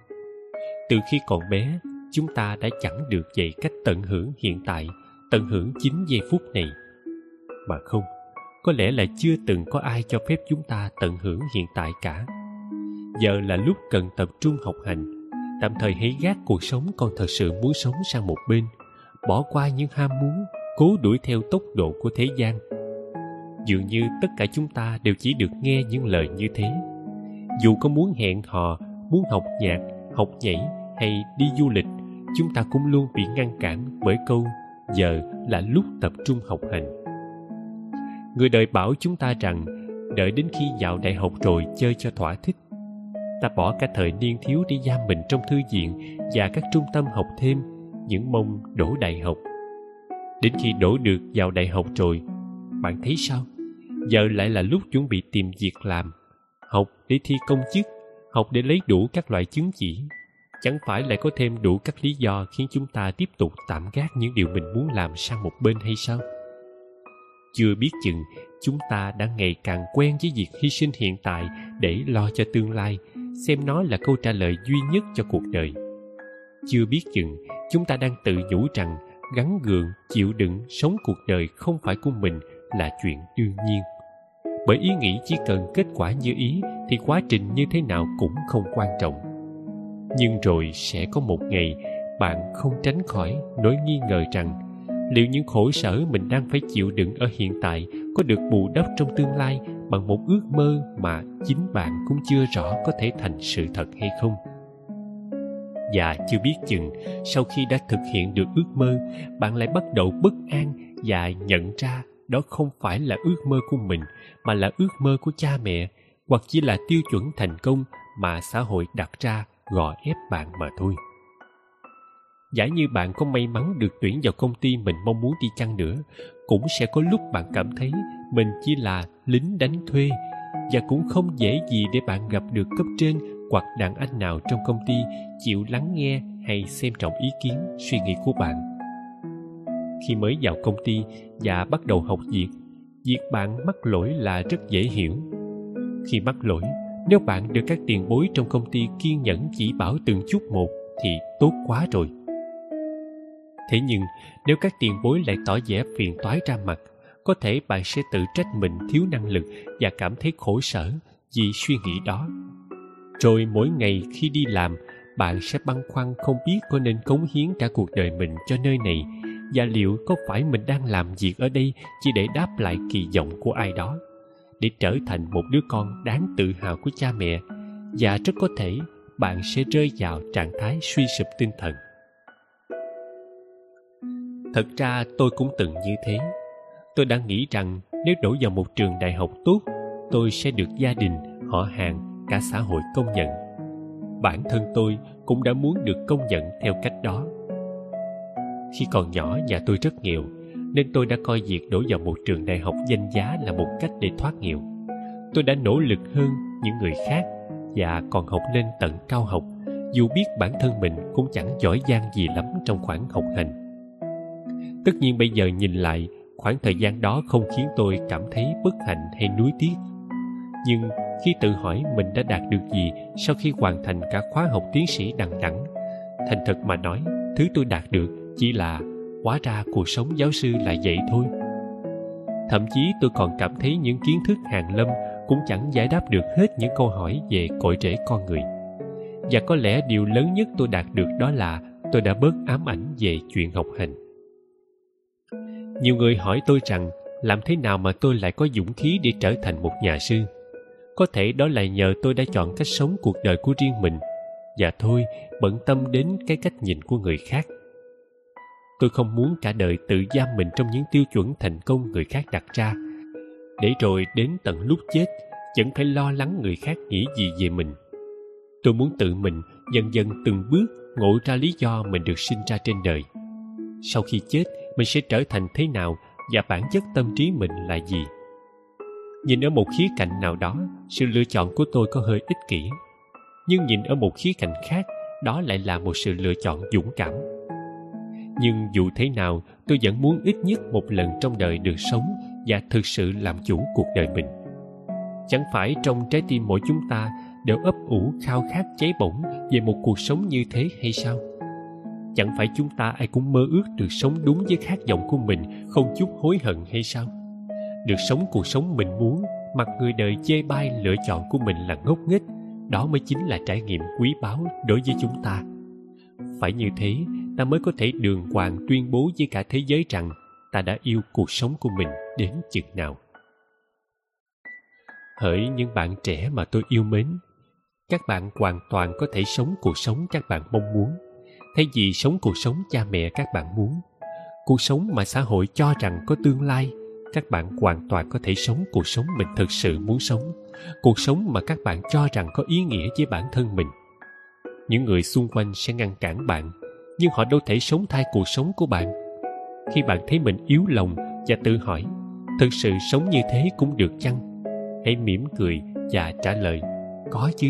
Từ khi còn bé, chúng ta đã chẳng được dạy cách tận hưởng hiện tại, tận hưởng chính giây phút này. Mà không, có lẽ là chưa từng có ai cho phép chúng ta tận hưởng hiện tại cả giờ là lúc cần tập trung học hành. Tạm thời hãy gác cuộc sống con thật sự muốn sống sang một bên. Bỏ qua những ham muốn, cố đuổi theo tốc độ của thế gian. Dường như tất cả chúng ta đều chỉ được nghe những lời như thế. Dù có muốn hẹn hò, muốn học nhạc, học nhảy hay đi du lịch, chúng ta cũng luôn bị ngăn cản bởi câu, giờ là lúc tập trung học hành. Người đời bảo chúng ta rằng, đợi đến khi vào đại học rồi chơi cho thỏa thích ta bỏ cả thời niên thiếu đi giam mình trong thư viện và các trung tâm học thêm những mong đổ đại học. Đến khi đổ được vào đại học rồi, bạn thấy sao? Giờ lại là lúc chuẩn bị tìm việc làm, học để thi công chức, học để lấy đủ các loại chứng chỉ. Chẳng phải lại có thêm đủ các lý do khiến chúng ta tiếp tục tạm gác những điều mình muốn làm sang một bên hay sao? Chưa biết chừng, chúng ta đã ngày càng quen với việc hy sinh hiện tại để lo cho tương lai xem nó là câu trả lời duy nhất cho cuộc đời. Chưa biết chừng, chúng ta đang tự nhủ rằng gắn gượng, chịu đựng sống cuộc đời không phải của mình là chuyện đương nhiên. Bởi ý nghĩ chỉ cần kết quả như ý thì quá trình như thế nào cũng không quan trọng. Nhưng rồi sẽ có một ngày bạn không tránh khỏi nỗi nghi ngờ rằng liệu những khổ sở mình đang phải chịu đựng ở hiện tại có được bù đắp trong tương lai bằng một ước mơ mà chính bạn cũng chưa rõ có thể thành sự thật hay không. Và chưa biết chừng, sau khi đã thực hiện được ước mơ, bạn lại bắt đầu bất an và nhận ra đó không phải là ước mơ của mình, mà là ước mơ của cha mẹ, hoặc chỉ là tiêu chuẩn thành công mà xã hội đặt ra, gò ép bạn mà thôi. Giả như bạn có may mắn được tuyển vào công ty mình mong muốn đi chăng nữa, cũng sẽ có lúc bạn cảm thấy mình chỉ là lính đánh thuê và cũng không dễ gì để bạn gặp được cấp trên hoặc đàn anh nào trong công ty chịu lắng nghe hay xem trọng ý kiến, suy nghĩ của bạn. Khi mới vào công ty và bắt đầu học việc việc bạn mắc lỗi là rất dễ hiểu. Khi mắc lỗi, nếu bạn được các tiền bối trong công ty kiên nhẫn chỉ bảo từng chút một thì tốt quá rồi. Thế nhưng, nếu các tiền bối lại tỏ vẻ phiền toái ra mặt có thể bạn sẽ tự trách mình thiếu năng lực và cảm thấy khổ sở vì suy nghĩ đó. Rồi mỗi ngày khi đi làm, bạn sẽ băn khoăn không biết có nên cống hiến cả cuộc đời mình cho nơi này và liệu có phải mình đang làm việc ở đây chỉ để đáp lại kỳ vọng của ai đó. Để trở thành một đứa con đáng tự hào của cha mẹ và rất có thể bạn sẽ rơi vào trạng thái suy sụp tinh thần. Thật ra tôi cũng từng như thế tôi đã nghĩ rằng nếu đổ vào một trường đại học tốt, tôi sẽ được gia đình, họ hàng, cả xã hội công nhận. Bản thân tôi cũng đã muốn được công nhận theo cách đó. Khi còn nhỏ, nhà tôi rất nghèo, nên tôi đã coi việc đổ vào một trường đại học danh giá là một cách để thoát nghèo. Tôi đã nỗ lực hơn những người khác và còn học lên tận cao học, dù biết bản thân mình cũng chẳng giỏi giang gì lắm trong khoản học hành. Tất nhiên bây giờ nhìn lại khoảng thời gian đó không khiến tôi cảm thấy bất hạnh hay nuối tiếc. Nhưng khi tự hỏi mình đã đạt được gì sau khi hoàn thành cả khóa học tiến sĩ đằng đẳng, thành thật mà nói thứ tôi đạt được chỉ là hóa ra cuộc sống giáo sư là vậy thôi. Thậm chí tôi còn cảm thấy những kiến thức hàn lâm cũng chẳng giải đáp được hết những câu hỏi về cội rễ con người. Và có lẽ điều lớn nhất tôi đạt được đó là tôi đã bớt ám ảnh về chuyện học hành nhiều người hỏi tôi rằng, làm thế nào mà tôi lại có dũng khí để trở thành một nhà sư? Có thể đó là nhờ tôi đã chọn cách sống cuộc đời của riêng mình. Và thôi, bận tâm đến cái cách nhìn của người khác. Tôi không muốn cả đời tự giam mình trong những tiêu chuẩn thành công người khác đặt ra. Để rồi đến tận lúc chết, vẫn phải lo lắng người khác nghĩ gì về mình. Tôi muốn tự mình dần dần từng bước ngộ ra lý do mình được sinh ra trên đời. Sau khi chết mình sẽ trở thành thế nào và bản chất tâm trí mình là gì. Nhìn ở một khía cạnh nào đó, sự lựa chọn của tôi có hơi ích kỷ. Nhưng nhìn ở một khía cạnh khác, đó lại là một sự lựa chọn dũng cảm. Nhưng dù thế nào, tôi vẫn muốn ít nhất một lần trong đời được sống và thực sự làm chủ cuộc đời mình. Chẳng phải trong trái tim mỗi chúng ta đều ấp ủ khao khát cháy bỏng về một cuộc sống như thế hay sao? Chẳng phải chúng ta ai cũng mơ ước được sống đúng với khát vọng của mình không chút hối hận hay sao? Được sống cuộc sống mình muốn, mặc người đời chê bai lựa chọn của mình là ngốc nghếch, đó mới chính là trải nghiệm quý báu đối với chúng ta. Phải như thế, ta mới có thể đường hoàng tuyên bố với cả thế giới rằng ta đã yêu cuộc sống của mình đến chừng nào. Hỡi những bạn trẻ mà tôi yêu mến, các bạn hoàn toàn có thể sống cuộc sống các bạn mong muốn thay vì sống cuộc sống cha mẹ các bạn muốn. Cuộc sống mà xã hội cho rằng có tương lai, các bạn hoàn toàn có thể sống cuộc sống mình thực sự muốn sống. Cuộc sống mà các bạn cho rằng có ý nghĩa với bản thân mình. Những người xung quanh sẽ ngăn cản bạn, nhưng họ đâu thể sống thay cuộc sống của bạn. Khi bạn thấy mình yếu lòng và tự hỏi, thực sự sống như thế cũng được chăng? Hãy mỉm cười và trả lời, có chứ.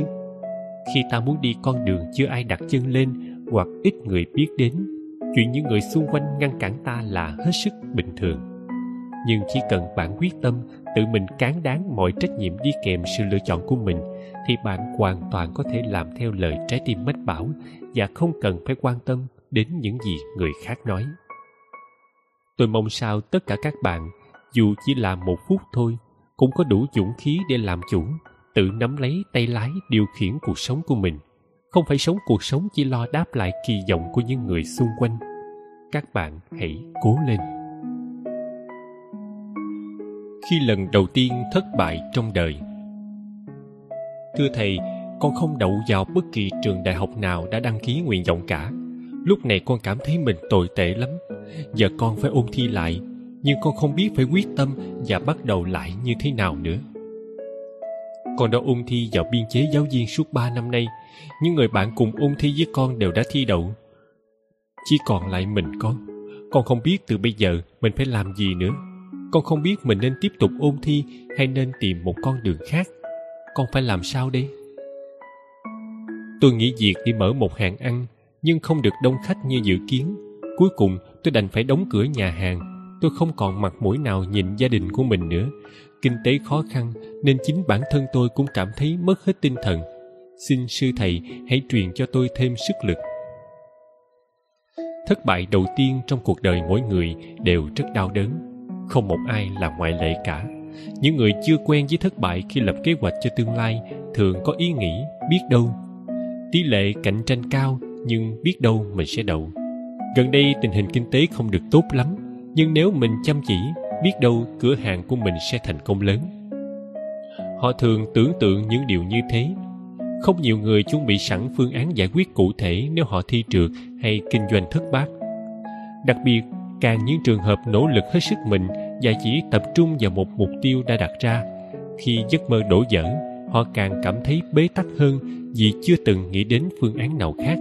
Khi ta muốn đi con đường chưa ai đặt chân lên hoặc ít người biết đến, chuyện những người xung quanh ngăn cản ta là hết sức bình thường. Nhưng chỉ cần bạn quyết tâm, tự mình cán đáng mọi trách nhiệm đi kèm sự lựa chọn của mình, thì bạn hoàn toàn có thể làm theo lời trái tim mách bảo và không cần phải quan tâm đến những gì người khác nói. Tôi mong sao tất cả các bạn, dù chỉ là một phút thôi, cũng có đủ dũng khí để làm chủ, tự nắm lấy tay lái điều khiển cuộc sống của mình không phải sống cuộc sống chỉ lo đáp lại kỳ vọng của những người xung quanh. Các bạn hãy cố lên. Khi lần đầu tiên thất bại trong đời, thưa thầy, con không đậu vào bất kỳ trường đại học nào đã đăng ký nguyện vọng cả. Lúc này con cảm thấy mình tồi tệ lắm. Giờ con phải ôn thi lại, nhưng con không biết phải quyết tâm và bắt đầu lại như thế nào nữa. Con đã ôn thi vào biên chế giáo viên suốt ba năm nay những người bạn cùng ôn thi với con đều đã thi đậu. Chỉ còn lại mình con con không biết từ bây giờ mình phải làm gì nữa. Con không biết mình nên tiếp tục ôn thi hay nên tìm một con đường khác. Con phải làm sao đây? Tôi nghĩ việc đi mở một hàng ăn, nhưng không được đông khách như dự kiến. Cuối cùng, tôi đành phải đóng cửa nhà hàng. Tôi không còn mặt mũi nào nhìn gia đình của mình nữa. Kinh tế khó khăn, nên chính bản thân tôi cũng cảm thấy mất hết tinh thần xin sư thầy hãy truyền cho tôi thêm sức lực. Thất bại đầu tiên trong cuộc đời mỗi người đều rất đau đớn. Không một ai là ngoại lệ cả. Những người chưa quen với thất bại khi lập kế hoạch cho tương lai thường có ý nghĩ biết đâu. Tỷ lệ cạnh tranh cao, nhưng biết đâu mình sẽ đậu gần đây tình hình kinh tế không được tốt lắm, nhưng nếu mình chăm chỉ, biết đâu cửa hàng của mình sẽ thành công lớn. Họ thường tưởng tượng những điều như thế không nhiều người chuẩn bị sẵn phương án giải quyết cụ thể nếu họ thi trượt hay kinh doanh thất bát. Đặc biệt, càng những trường hợp nỗ lực hết sức mình và chỉ tập trung vào một mục tiêu đã đặt ra, khi giấc mơ đổ vỡ họ càng cảm thấy bế tắc hơn vì chưa từng nghĩ đến phương án nào khác.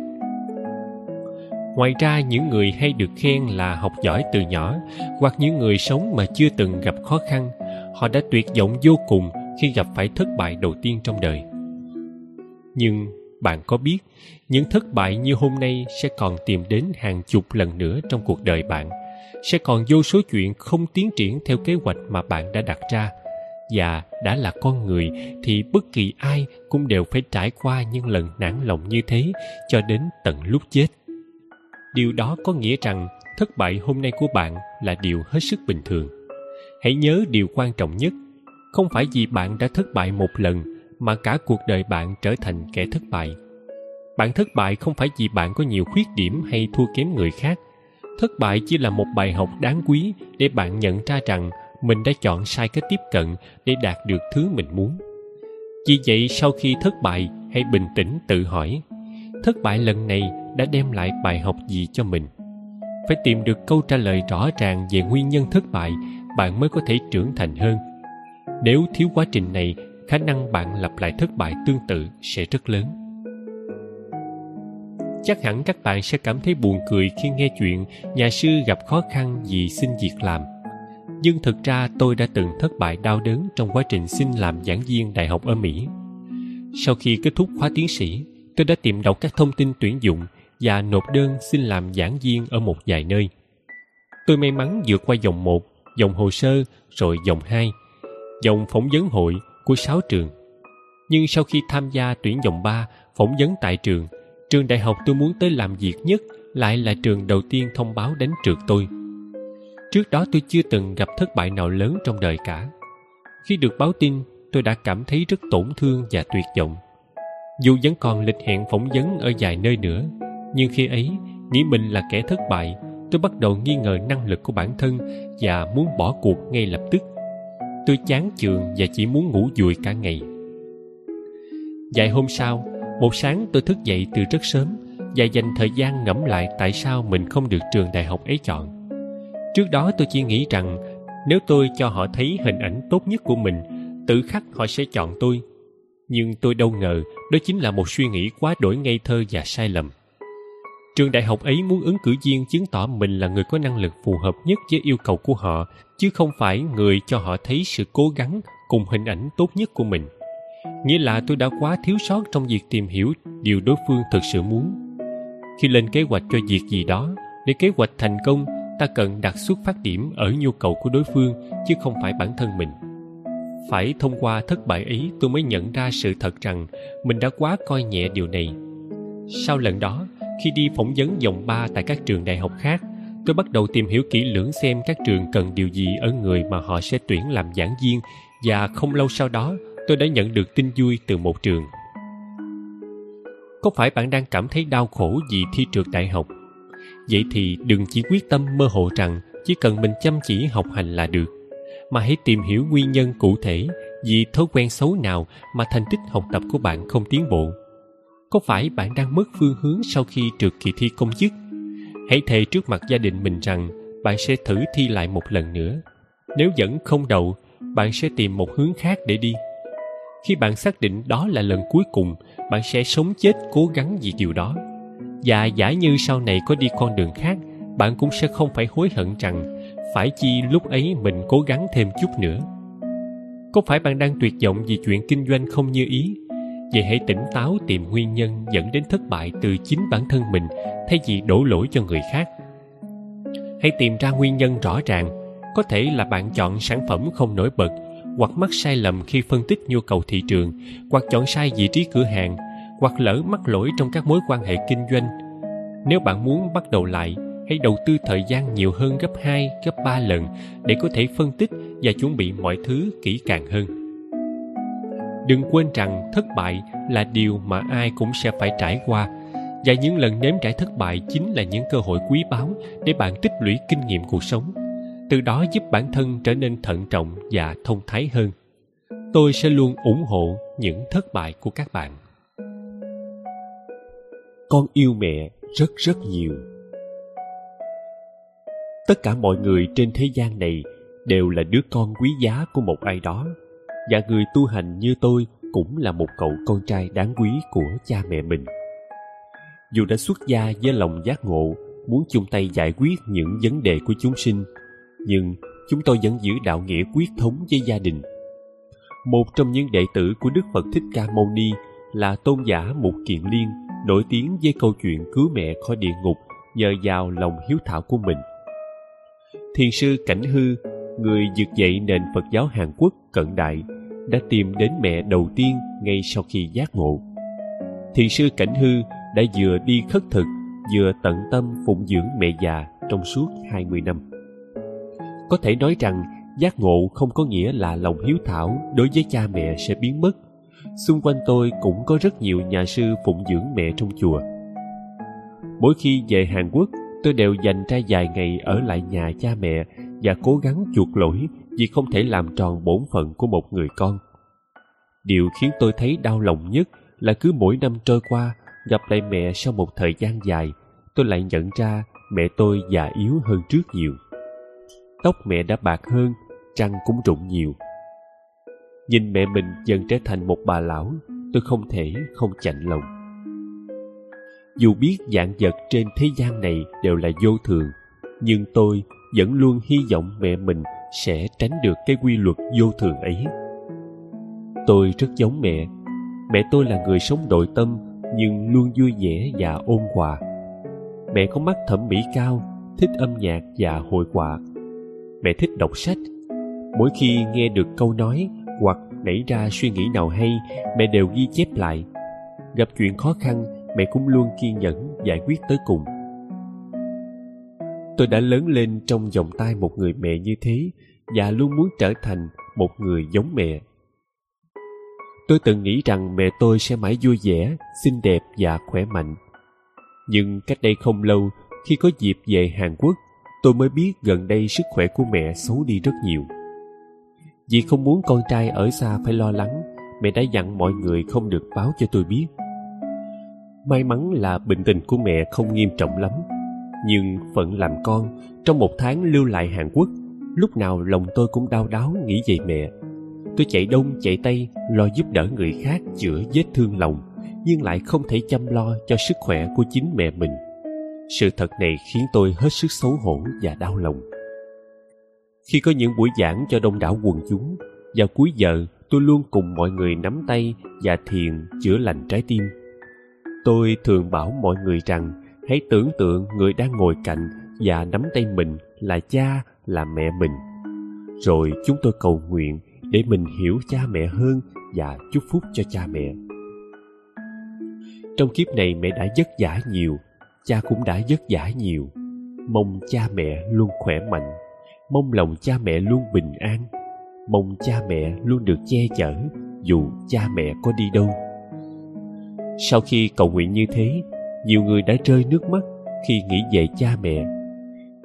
Ngoài ra, những người hay được khen là học giỏi từ nhỏ, hoặc những người sống mà chưa từng gặp khó khăn, họ đã tuyệt vọng vô cùng khi gặp phải thất bại đầu tiên trong đời nhưng bạn có biết, những thất bại như hôm nay sẽ còn tìm đến hàng chục lần nữa trong cuộc đời bạn. Sẽ còn vô số chuyện không tiến triển theo kế hoạch mà bạn đã đặt ra. Và đã là con người thì bất kỳ ai cũng đều phải trải qua những lần nản lòng như thế cho đến tận lúc chết. Điều đó có nghĩa rằng thất bại hôm nay của bạn là điều hết sức bình thường. Hãy nhớ điều quan trọng nhất. Không phải vì bạn đã thất bại một lần mà cả cuộc đời bạn trở thành kẻ thất bại. Bạn thất bại không phải vì bạn có nhiều khuyết điểm hay thua kém người khác. Thất bại chỉ là một bài học đáng quý để bạn nhận ra rằng mình đã chọn sai cách tiếp cận để đạt được thứ mình muốn. Vì vậy, sau khi thất bại, hãy bình tĩnh tự hỏi, thất bại lần này đã đem lại bài học gì cho mình? Phải tìm được câu trả lời rõ ràng về nguyên nhân thất bại, bạn mới có thể trưởng thành hơn. Nếu thiếu quá trình này khả năng bạn lặp lại thất bại tương tự sẽ rất lớn. Chắc hẳn các bạn sẽ cảm thấy buồn cười khi nghe chuyện nhà sư gặp khó khăn vì xin việc làm. Nhưng thực ra tôi đã từng thất bại đau đớn trong quá trình xin làm giảng viên đại học ở mỹ. Sau khi kết thúc khóa tiến sĩ, tôi đã tìm đọc các thông tin tuyển dụng và nộp đơn xin làm giảng viên ở một vài nơi. Tôi may mắn vượt qua vòng một, dòng hồ sơ, rồi dòng hai, dòng phỏng vấn hội của sáu trường. Nhưng sau khi tham gia tuyển vòng ba, phỏng vấn tại trường trường đại học tôi muốn tới làm việc nhất lại là trường đầu tiên thông báo đến trượt tôi. Trước đó tôi chưa từng gặp thất bại nào lớn trong đời cả. Khi được báo tin, tôi đã cảm thấy rất tổn thương và tuyệt vọng. Dù vẫn còn lịch hẹn phỏng vấn ở vài nơi nữa, nhưng khi ấy, nghĩ mình là kẻ thất bại, tôi bắt đầu nghi ngờ năng lực của bản thân và muốn bỏ cuộc ngay lập tức tôi chán trường và chỉ muốn ngủ dùi cả ngày. Vài hôm sau, một sáng tôi thức dậy từ rất sớm và dành thời gian ngẫm lại tại sao mình không được trường đại học ấy chọn. Trước đó tôi chỉ nghĩ rằng nếu tôi cho họ thấy hình ảnh tốt nhất của mình, tự khắc họ sẽ chọn tôi. Nhưng tôi đâu ngờ đó chính là một suy nghĩ quá đổi ngây thơ và sai lầm trường đại học ấy muốn ứng cử viên chứng tỏ mình là người có năng lực phù hợp nhất với yêu cầu của họ, chứ không phải người cho họ thấy sự cố gắng cùng hình ảnh tốt nhất của mình. Nghĩa là tôi đã quá thiếu sót trong việc tìm hiểu điều đối phương thực sự muốn. Khi lên kế hoạch cho việc gì đó, để kế hoạch thành công, ta cần đặt xuất phát điểm ở nhu cầu của đối phương, chứ không phải bản thân mình. Phải thông qua thất bại ấy, tôi mới nhận ra sự thật rằng mình đã quá coi nhẹ điều này. Sau lần đó khi đi phỏng vấn vòng ba tại các trường đại học khác, tôi bắt đầu tìm hiểu kỹ lưỡng xem các trường cần điều gì ở người mà họ sẽ tuyển làm giảng viên, và không lâu sau đó, tôi đã nhận được tin vui từ một trường. Có phải bạn đang cảm thấy đau khổ vì thi trượt đại học? Vậy thì đừng chỉ quyết tâm mơ hồ rằng chỉ cần mình chăm chỉ học hành là được, mà hãy tìm hiểu nguyên nhân cụ thể vì thói quen xấu nào mà thành tích học tập của bạn không tiến bộ có phải bạn đang mất phương hướng sau khi trượt kỳ thi công chức? Hãy thề trước mặt gia đình mình rằng bạn sẽ thử thi lại một lần nữa. Nếu vẫn không đậu, bạn sẽ tìm một hướng khác để đi. Khi bạn xác định đó là lần cuối cùng, bạn sẽ sống chết cố gắng vì điều đó. Và giả như sau này có đi con đường khác, bạn cũng sẽ không phải hối hận rằng phải chi lúc ấy mình cố gắng thêm chút nữa. Có phải bạn đang tuyệt vọng vì chuyện kinh doanh không như ý? Vậy hãy tỉnh táo tìm nguyên nhân dẫn đến thất bại từ chính bản thân mình thay vì đổ lỗi cho người khác hãy tìm ra nguyên nhân rõ ràng có thể là bạn chọn sản phẩm không nổi bật hoặc mắc sai lầm khi phân tích nhu cầu thị trường hoặc chọn sai vị trí cửa hàng hoặc lỡ mắc lỗi trong các mối quan hệ kinh doanh nếu bạn muốn bắt đầu lại hãy đầu tư thời gian nhiều hơn gấp 2, gấp 3 lần để có thể phân tích và chuẩn bị mọi thứ kỹ càng hơn. Đừng quên rằng thất bại là điều mà ai cũng sẽ phải trải qua. Và những lần nếm trải thất bại chính là những cơ hội quý báu để bạn tích lũy kinh nghiệm cuộc sống. Từ đó giúp bản thân trở nên thận trọng và thông thái hơn. Tôi sẽ luôn ủng hộ những thất bại của các bạn. Con yêu mẹ rất rất nhiều. Tất cả mọi người trên thế gian này đều là đứa con quý giá của một ai đó và người tu hành như tôi cũng là một cậu con trai đáng quý của cha mẹ mình. Dù đã xuất gia với lòng giác ngộ, muốn chung tay giải quyết những vấn đề của chúng sinh, nhưng chúng tôi vẫn giữ đạo nghĩa quyết thống với gia đình. Một trong những đệ tử của đức phật thích ca mâu ni là tôn giả mục kiện liên, nổi tiếng với câu chuyện cứu mẹ khỏi địa ngục nhờ vào lòng hiếu thảo của mình. Thiền sư cảnh hư, người vực dậy nền phật giáo hàn quốc cận đại đã tìm đến mẹ đầu tiên ngay sau khi giác ngộ thiền sư cảnh hư đã vừa đi khất thực vừa tận tâm phụng dưỡng mẹ già trong suốt 20 năm. Có thể nói rằng giác ngộ không có nghĩa là lòng hiếu thảo đối với cha mẹ sẽ biến mất. Xung quanh tôi cũng có rất nhiều nhà sư phụng dưỡng mẹ trong chùa. Mỗi khi về Hàn Quốc, tôi đều dành ra vài ngày ở lại nhà cha mẹ và cố gắng chuộc lỗi vì không thể làm tròn bổn phận của một người con. Điều khiến tôi thấy đau lòng nhất là cứ mỗi năm trôi qua, gặp lại mẹ sau một thời gian dài, tôi lại nhận ra mẹ tôi già yếu hơn trước nhiều. Tóc mẹ đã bạc hơn, trăng cũng rụng nhiều. Nhìn mẹ mình dần trở thành một bà lão, tôi không thể không chạnh lòng. Dù biết dạng vật trên thế gian này đều là vô thường, nhưng tôi vẫn luôn hy vọng mẹ mình sẽ tránh được cái quy luật vô thường ấy. Tôi rất giống mẹ. Mẹ tôi là người sống nội tâm, nhưng luôn vui vẻ và ôn hòa. Mẹ có mắt thẩm mỹ cao, thích âm nhạc và hội họa. Mẹ thích đọc sách. Mỗi khi nghe được câu nói hoặc nảy ra suy nghĩ nào hay, mẹ đều ghi chép lại. Gặp chuyện khó khăn, mẹ cũng luôn kiên nhẫn giải quyết tới cùng tôi đã lớn lên trong vòng tay một người mẹ như thế và luôn muốn trở thành một người giống mẹ. Tôi từng nghĩ rằng mẹ tôi sẽ mãi vui vẻ, xinh đẹp và khỏe mạnh. Nhưng cách đây không lâu, khi có dịp về hàn quốc, tôi mới biết gần đây sức khỏe của mẹ xấu đi rất nhiều. Vì không muốn con trai ở xa phải lo lắng, mẹ đã dặn mọi người không được báo cho tôi biết. May mắn là bệnh tình của mẹ không nghiêm trọng lắm nhưng phận làm con, trong một tháng lưu lại hàn quốc, lúc nào lòng tôi cũng đau đáu nghĩ về mẹ. Tôi chạy đông, chạy tây, lo giúp đỡ người khác chữa vết thương lòng, nhưng lại không thể chăm lo cho sức khỏe của chính mẹ mình. Sự thật này khiến tôi hết sức xấu hổ và đau lòng. Khi có những buổi giảng cho đông đảo quần chúng, vào cuối giờ tôi luôn cùng mọi người nắm tay và thiền chữa lành trái tim. Tôi thường bảo mọi người rằng hãy tưởng tượng người đang ngồi cạnh và nắm tay mình là cha, là mẹ mình. Rồi chúng tôi cầu nguyện để mình hiểu cha mẹ hơn và chúc phúc cho cha mẹ. Trong kiếp này mẹ đã vất vả nhiều, cha cũng đã vất vả nhiều. Mong cha mẹ luôn khỏe mạnh, mong lòng cha mẹ luôn bình an, mong cha mẹ luôn được che chở dù cha mẹ có đi đâu. Sau khi cầu nguyện như thế nhiều người đã rơi nước mắt khi nghĩ về cha mẹ.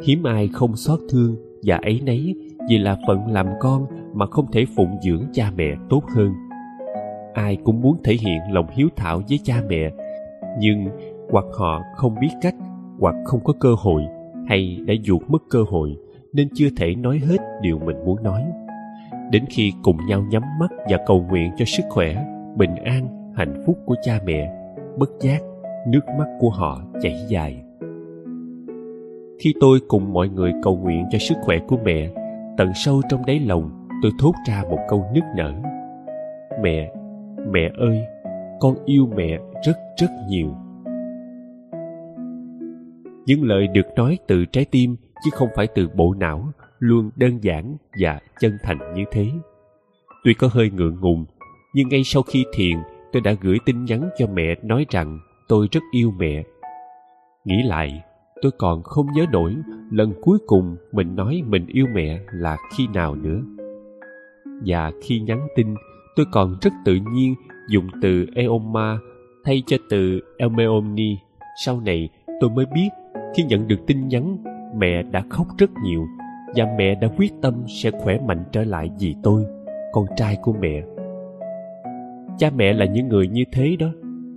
Hiếm ai không xót thương và ấy nấy vì là phận làm con mà không thể phụng dưỡng cha mẹ tốt hơn. Ai cũng muốn thể hiện lòng hiếu thảo với cha mẹ, nhưng hoặc họ không biết cách, hoặc không có cơ hội hay đã vụt mất cơ hội nên chưa thể nói hết điều mình muốn nói. Đến khi cùng nhau nhắm mắt và cầu nguyện cho sức khỏe, bình an, hạnh phúc của cha mẹ, bất giác nước mắt của họ chảy dài. Khi tôi cùng mọi người cầu nguyện cho sức khỏe của mẹ, tận sâu trong đáy lòng tôi thốt ra một câu nức nở. Mẹ mẹ ơi, con yêu mẹ rất rất nhiều. Những lời được nói từ trái tim chứ không phải từ bộ não luôn đơn giản và chân thành như thế. Tuy có hơi ngượng ngùng, nhưng ngay sau khi thiền, tôi đã gửi tin nhắn cho mẹ nói rằng tôi rất yêu mẹ. Nghĩ lại, tôi còn không nhớ nổi lần cuối cùng mình nói mình yêu mẹ là khi nào nữa. Và khi nhắn tin, tôi còn rất tự nhiên dùng từ eoma thay cho từ elmeomni sau này, tôi mới biết khi nhận được tin nhắn, mẹ đã khóc rất nhiều và mẹ đã quyết tâm sẽ khỏe mạnh trở lại vì tôi, con trai của mẹ. Cha mẹ là những người như thế đó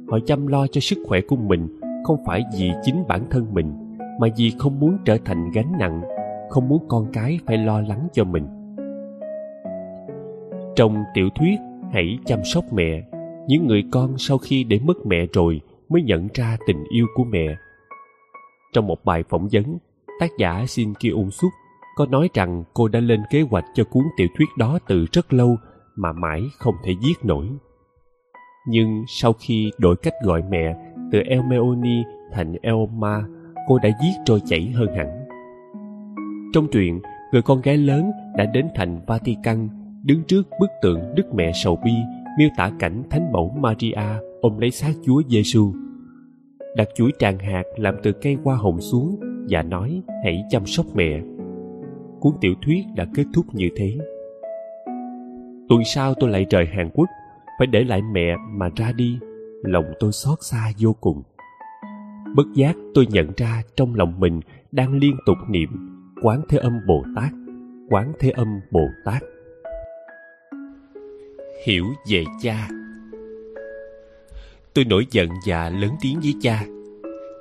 họ chăm lo cho sức khỏe của mình, không phải vì chính bản thân mình, mà vì không muốn trở thành gánh nặng, không muốn con cái phải lo lắng cho mình trong tiểu thuyết hãy chăm sóc mẹ, những người con sau khi để mất mẹ rồi mới nhận ra tình yêu của mẹ trong một bài phỏng vấn, tác giả Shin Ki-ung Suk có nói rằng cô đã lên kế hoạch cho cuốn tiểu thuyết đó từ rất lâu mà mãi không thể viết nổi. Nhưng sau khi đổi cách gọi mẹ từ Elmeoni thành Elma, cô đã viết trôi chảy hơn hẳn. Trong truyện, người con gái lớn đã đến thành Vatican đứng trước bức tượng Đức Mẹ Sầu Bi miêu tả cảnh Thánh Mẫu Maria ôm lấy xác Chúa Giêsu đặt chuỗi tràng hạt làm từ cây hoa hồng xuống và nói hãy chăm sóc mẹ. Cuốn tiểu thuyết đã kết thúc như thế. Tuần sau tôi lại rời hàn quốc phải để lại mẹ mà ra đi, lòng tôi xót xa vô cùng. Bất giác tôi nhận ra trong lòng mình đang liên tục niệm quán thế âm bồ tát, quán thế âm bồ tát. Hiểu về cha. Tôi nổi giận và lớn tiếng với cha.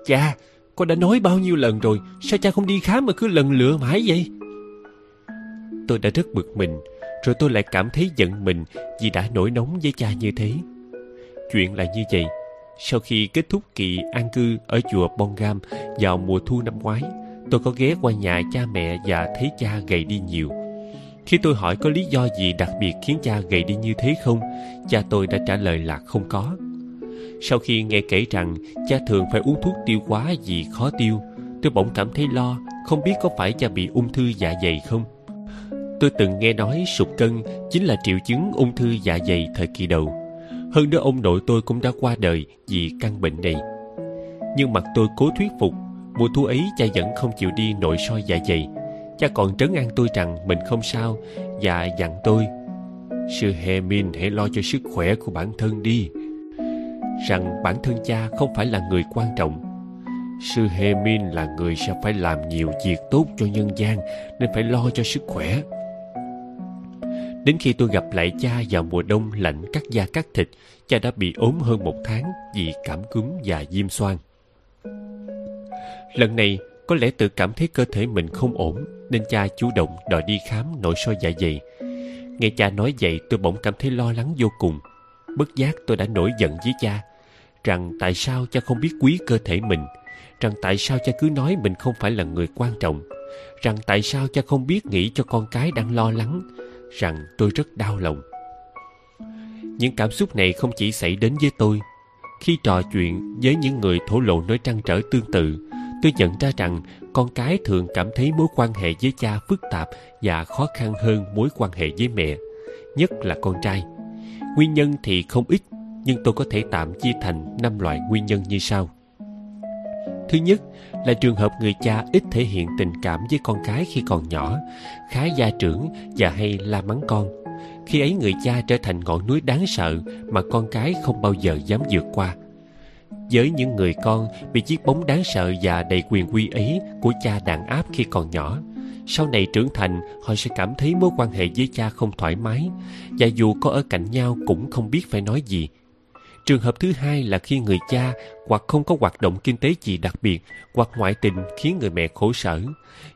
Cha, con đã nói bao nhiêu lần rồi, sao cha không đi khám mà cứ lần lựa mãi vậy? Tôi đã rất bực mình rồi tôi lại cảm thấy giận mình vì đã nổi nóng với cha như thế. Chuyện là như vậy. Sau khi kết thúc kỳ an cư ở chùa bongam vào mùa thu năm ngoái, tôi có ghé qua nhà cha mẹ và thấy cha gầy đi nhiều. Khi tôi hỏi có lý do gì đặc biệt khiến cha gầy đi như thế không, cha tôi đã trả lời là không có. Sau khi nghe kể rằng cha thường phải uống thuốc tiêu hóa vì khó tiêu, tôi bỗng cảm thấy lo, không biết có phải cha bị ung thư dạ dày không tôi từng nghe nói sụt cân chính là triệu chứng ung thư dạ dày thời kỳ đầu. Hơn nữa ông nội tôi cũng đã qua đời vì căn bệnh này. Nhưng mặt tôi cố thuyết phục, mùa thu ấy cha vẫn không chịu đi nội soi dạ dày. Cha còn trấn an tôi rằng mình không sao và dặn tôi, sư hề min, hãy lo cho sức khỏe của bản thân đi, rằng bản thân cha không phải là người quan trọng. Sư hề min là người sẽ phải làm nhiều việc tốt cho nhân gian, nên phải lo cho sức khỏe đến khi tôi gặp lại cha vào mùa đông lạnh cắt da cắt thịt, cha đã bị ốm hơn một tháng vì cảm cúm và viêm xoang. Lần này, có lẽ tự cảm thấy cơ thể mình không ổn, nên cha chủ động đòi đi khám nội soi dạ dày. Nghe cha nói vậy, tôi bỗng cảm thấy lo lắng vô cùng. Bất giác tôi đã nổi giận với cha, rằng tại sao cha không biết quý cơ thể mình, rằng tại sao cha cứ nói mình không phải là người quan trọng, rằng tại sao cha không biết nghĩ cho con cái đang lo lắng rằng tôi rất đau lòng. Những cảm xúc này không chỉ xảy đến với tôi. Khi trò chuyện với những người thổ lộ nỗi trăn trở tương tự tôi nhận ra rằng con cái thường cảm thấy mối quan hệ với cha phức tạp và khó khăn hơn mối quan hệ với mẹ nhất là con trai. Nguyên nhân thì không ít, nhưng tôi có thể tạm chia thành năm loại nguyên nhân như sau. Thứ nhất là trường hợp người cha ít thể hiện tình cảm với con cái khi còn nhỏ, khá gia trưởng và hay la mắng con. Khi ấy người cha trở thành ngọn núi đáng sợ mà con cái không bao giờ dám vượt qua. Với những người con bị chiếc bóng đáng sợ và đầy quyền quy ấy của cha đàn áp khi còn nhỏ, sau này trưởng thành họ sẽ cảm thấy mối quan hệ với cha không thoải mái và dù có ở cạnh nhau cũng không biết phải nói gì trường hợp thứ hai là khi người cha hoặc không có hoạt động kinh tế gì đặc biệt hoặc ngoại tình khiến người mẹ khổ sở.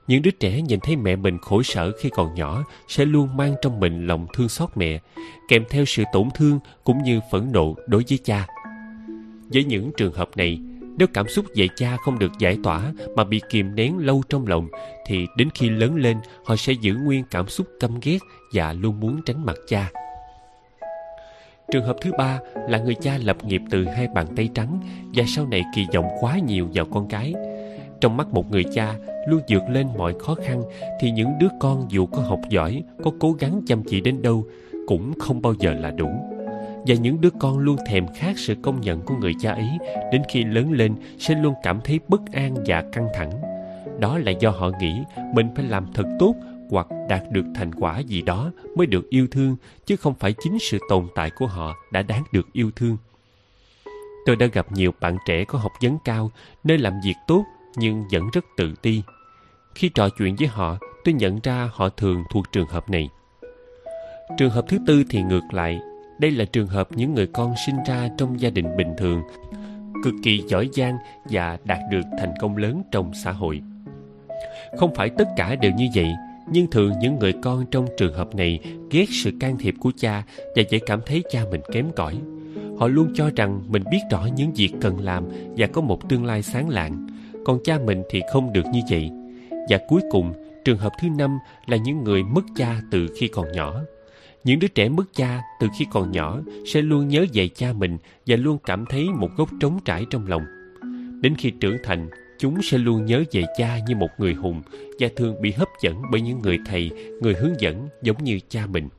Những đứa trẻ nhìn thấy mẹ mình khổ sở khi còn nhỏ sẽ luôn mang trong mình lòng thương xót mẹ, kèm theo sự tổn thương cũng như phẫn nộ đối với cha. Với những trường hợp này, nếu cảm xúc về cha không được giải tỏa mà bị kìm nén lâu trong lòng, thì đến khi lớn lên, họ sẽ giữ nguyên cảm xúc căm ghét và luôn muốn tránh mặt cha trường hợp thứ ba là người cha lập nghiệp từ hai bàn tay trắng và sau này kỳ vọng quá nhiều vào con cái. Trong mắt một người cha luôn vượt lên mọi khó khăn thì những đứa con dù có học giỏi, có cố gắng chăm chỉ đến đâu cũng không bao giờ là đủ. Và những đứa con luôn thèm khát sự công nhận của người cha ấy, đến khi lớn lên sẽ luôn cảm thấy bất an và căng thẳng. Đó là do họ nghĩ mình phải làm thật tốt hoặc đạt được thành quả gì đó mới được yêu thương, chứ không phải chính sự tồn tại của họ đã đáng được yêu thương. Tôi đã gặp nhiều bạn trẻ có học vấn cao, nơi làm việc tốt nhưng vẫn rất tự ti. Khi trò chuyện với họ, tôi nhận ra họ thường thuộc trường hợp này. Trường hợp thứ tư thì ngược lại, đây là trường hợp những người con sinh ra trong gia đình bình thường, cực kỳ giỏi giang và đạt được thành công lớn trong xã hội. Không phải tất cả đều như vậy nhưng thường những người con trong trường hợp này ghét sự can thiệp của cha và dễ cảm thấy cha mình kém cỏi. Họ luôn cho rằng mình biết rõ những việc cần làm và có một tương lai sáng lạng. Còn cha mình thì không được như vậy. Và cuối cùng, trường hợp thứ năm là những người mất cha từ khi còn nhỏ. Những đứa trẻ mất cha từ khi còn nhỏ sẽ luôn nhớ về cha mình và luôn cảm thấy một gốc trống trải trong lòng. Đến khi trưởng thành chúng sẽ luôn nhớ về cha như một người hùng và thường bị hấp dẫn bởi những người thầy, người hướng dẫn giống như cha mình.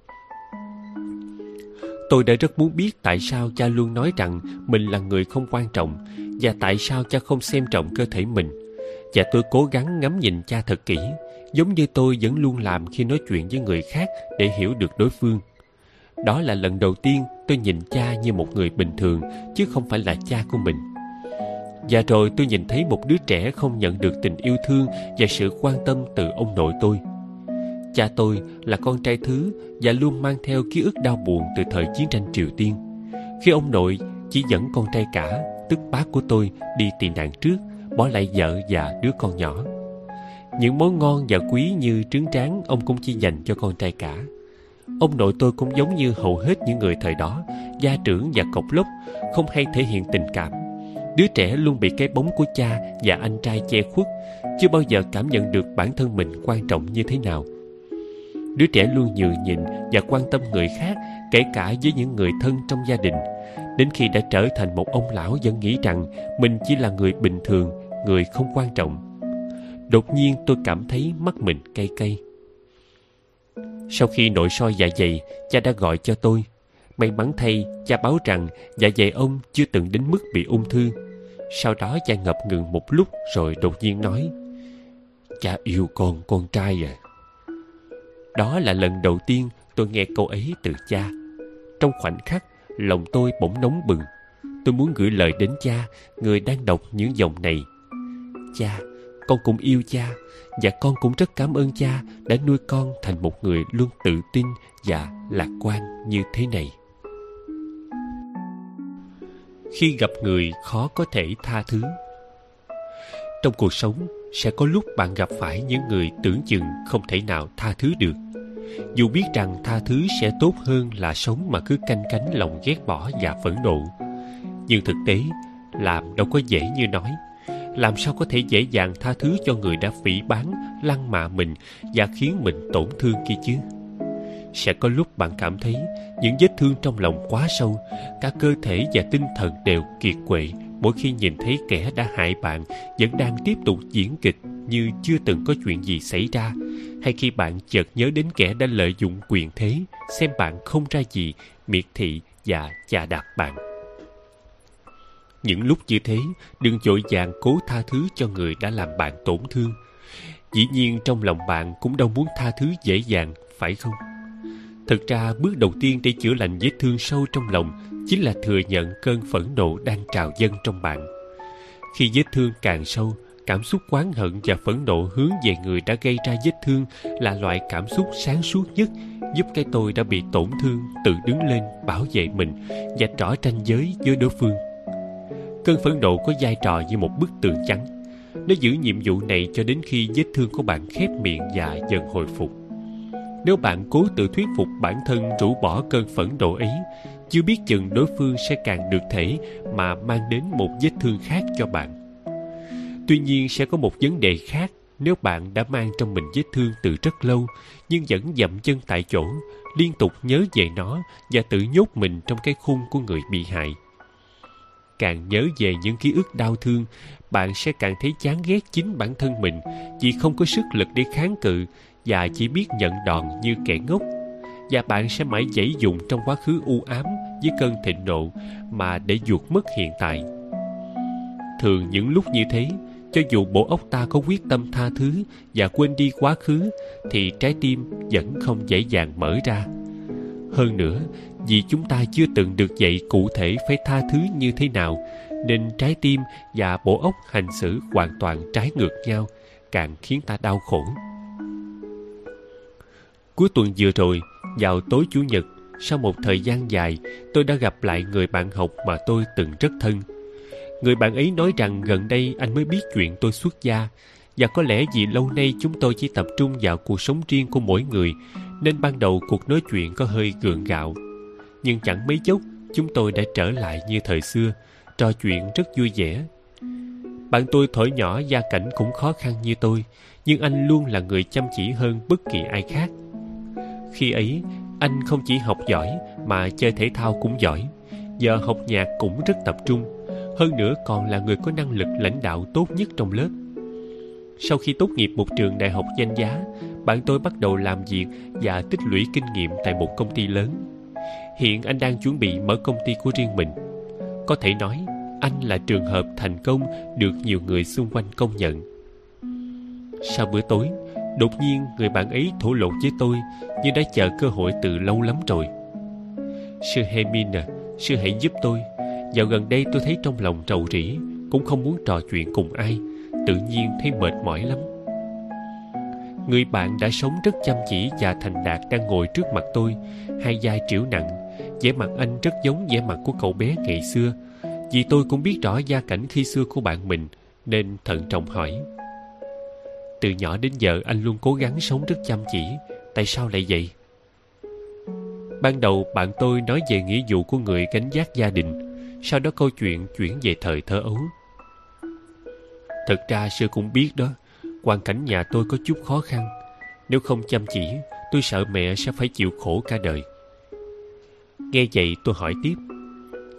Tôi đã rất muốn biết tại sao cha luôn nói rằng mình là người không quan trọng và tại sao cha không xem trọng cơ thể mình. Và tôi cố gắng ngắm nhìn cha thật kỹ, giống như tôi vẫn luôn làm khi nói chuyện với người khác để hiểu được đối phương. Đó là lần đầu tiên tôi nhìn cha như một người bình thường, chứ không phải là cha của mình và rồi tôi nhìn thấy một đứa trẻ không nhận được tình yêu thương và sự quan tâm từ ông nội tôi. Cha tôi là con trai thứ và luôn mang theo ký ức đau buồn từ thời chiến tranh triều tiên. Khi ông nội chỉ dẫn con trai cả, tức bác của tôi, đi tị nạn trước, bỏ lại vợ và đứa con nhỏ. Những món ngon và quý như trứng tráng ông cũng chỉ dành cho con trai cả. Ông nội tôi cũng giống như hầu hết những người thời đó, gia trưởng và cộc lốc, không hay thể hiện tình cảm đứa trẻ luôn bị cái bóng của cha và anh trai che khuất, chưa bao giờ cảm nhận được bản thân mình quan trọng như thế nào. Đứa trẻ luôn nhường nhịn và quan tâm người khác, kể cả với những người thân trong gia đình. Đến khi đã trở thành một ông lão vẫn nghĩ rằng mình chỉ là người bình thường, người không quan trọng. Đột nhiên tôi cảm thấy mắt mình cay cay. Sau khi nội soi dạ dày, cha đã gọi cho tôi may mắn thay, cha báo rằng dạ dày ông chưa từng đến mức bị ung thư. Sau đó cha ngập ngừng một lúc rồi đột nhiên nói, cha yêu con con trai à. Đó là lần đầu tiên tôi nghe câu ấy từ cha. Trong khoảnh khắc, lòng tôi bỗng nóng bừng. Tôi muốn gửi lời đến cha, người đang đọc những dòng này. Cha, con cũng yêu cha, và con cũng rất cảm ơn cha đã nuôi con thành một người luôn tự tin và lạc quan như thế này khi gặp người khó có thể tha thứ. Trong cuộc sống sẽ có lúc bạn gặp phải những người tưởng chừng không thể nào tha thứ được. Dù biết rằng tha thứ sẽ tốt hơn là sống mà cứ canh cánh lòng ghét bỏ và phẫn nộ. Nhưng thực tế làm đâu có dễ như nói. Làm sao có thể dễ dàng tha thứ cho người đã phỉ báng, lăng mạ mình và khiến mình tổn thương kia chứ? Sẽ có lúc bạn cảm thấy những vết thương trong lòng quá sâu, cả cơ thể và tinh thần đều kiệt quệ. Mỗi khi nhìn thấy kẻ đã hại bạn, vẫn đang tiếp tục diễn kịch như chưa từng có chuyện gì xảy ra. Hay khi bạn chợt nhớ đến kẻ đã lợi dụng quyền thế, xem bạn không ra gì, miệt thị và chà đạp bạn. Những lúc như thế, đừng vội vàng cố tha thứ cho người đã làm bạn tổn thương. Dĩ nhiên trong lòng bạn cũng đâu muốn tha thứ dễ dàng, phải không? Thực ra, bước đầu tiên để chữa lành vết thương sâu trong lòng chính là thừa nhận cơn phẫn nộ đang trào dâng trong bạn. Khi vết thương càng sâu, cảm xúc oán hận và phẫn nộ hướng về người đã gây ra vết thương là loại cảm xúc sáng suốt nhất, giúp cái tôi đã bị tổn thương tự đứng lên bảo vệ mình và rõ ranh giới với đối phương. Cơn phẫn nộ có vai trò như một bức tường trắng. Nó giữ nhiệm vụ này cho đến khi vết thương của bạn khép miệng và dần hồi phục nếu bạn cố tự thuyết phục bản thân rũ bỏ cơn phẫn nộ ấy, chưa biết chừng đối phương sẽ càng được thể mà mang đến một vết thương khác cho bạn. Tuy nhiên sẽ có một vấn đề khác, nếu bạn đã mang trong mình vết thương từ rất lâu, nhưng vẫn dậm chân tại chỗ, liên tục nhớ về nó và tự nhốt mình trong cái khung của người bị hại. Càng nhớ về những ký ức đau thương, bạn sẽ càng thấy chán ghét chính bản thân mình vì không có sức lực để kháng cự và chỉ biết nhận đòn như kẻ ngốc. Và bạn sẽ mãi dãy dùng trong quá khứ u ám với cơn thịnh nộ mà để ruột mất hiện tại. Thường những lúc như thế, cho dù bộ óc ta có quyết tâm tha thứ và quên đi quá khứ, thì trái tim vẫn không dễ dàng mở ra. Hơn nữa, vì chúng ta chưa từng được dạy cụ thể phải tha thứ như thế nào, nên trái tim và bộ óc hành xử hoàn toàn trái ngược nhau, càng khiến ta đau khổ cuối tuần vừa rồi, vào tối chủ nhật, sau một thời gian dài, tôi đã gặp lại người bạn học mà tôi từng rất thân. Người bạn ấy nói rằng gần đây anh mới biết chuyện tôi xuất gia, và có lẽ vì lâu nay chúng tôi chỉ tập trung vào cuộc sống riêng của mỗi người, nên ban đầu cuộc nói chuyện có hơi gượng gạo. Nhưng chẳng mấy chốc, chúng tôi đã trở lại như thời xưa, trò chuyện rất vui vẻ. Bạn tôi thổi nhỏ gia cảnh cũng khó khăn như tôi, nhưng anh luôn là người chăm chỉ hơn bất kỳ ai khác khi ấy, anh không chỉ học giỏi mà chơi thể thao cũng giỏi. Giờ học nhạc cũng rất tập trung. Hơn nữa còn là người có năng lực lãnh đạo tốt nhất trong lớp. Sau khi tốt nghiệp một trường đại học danh giá, bạn tôi bắt đầu làm việc và tích lũy kinh nghiệm tại một công ty lớn. Hiện anh đang chuẩn bị mở công ty của riêng mình. Có thể nói, anh là trường hợp thành công được nhiều người xung quanh công nhận. Sau bữa tối đột nhiên, người bạn ấy thổ lộ với tôi như đã chờ cơ hội từ lâu lắm rồi. Sư hemin à sư hãy giúp tôi. Dạo gần đây tôi thấy trong lòng trầu rĩ, cũng không muốn trò chuyện cùng ai. Tự nhiên thấy mệt mỏi lắm. Người bạn đã sống rất chăm chỉ và thành đạt đang ngồi trước mặt tôi, hai vai triểu nặng, vẻ mặt anh rất giống vẻ mặt của cậu bé ngày xưa. Vì tôi cũng biết rõ gia cảnh khi xưa của bạn mình, nên thận trọng hỏi từ nhỏ đến giờ anh luôn cố gắng sống rất chăm chỉ. Tại sao lại vậy? Ban đầu bạn tôi nói về nghĩa vụ của người gánh vác gia đình, sau đó câu chuyện chuyển về thời thơ ấu. Thật ra sư cũng biết đó, hoàn cảnh nhà tôi có chút khó khăn. Nếu không chăm chỉ, tôi sợ mẹ sẽ phải chịu khổ cả đời. Nghe vậy tôi hỏi tiếp,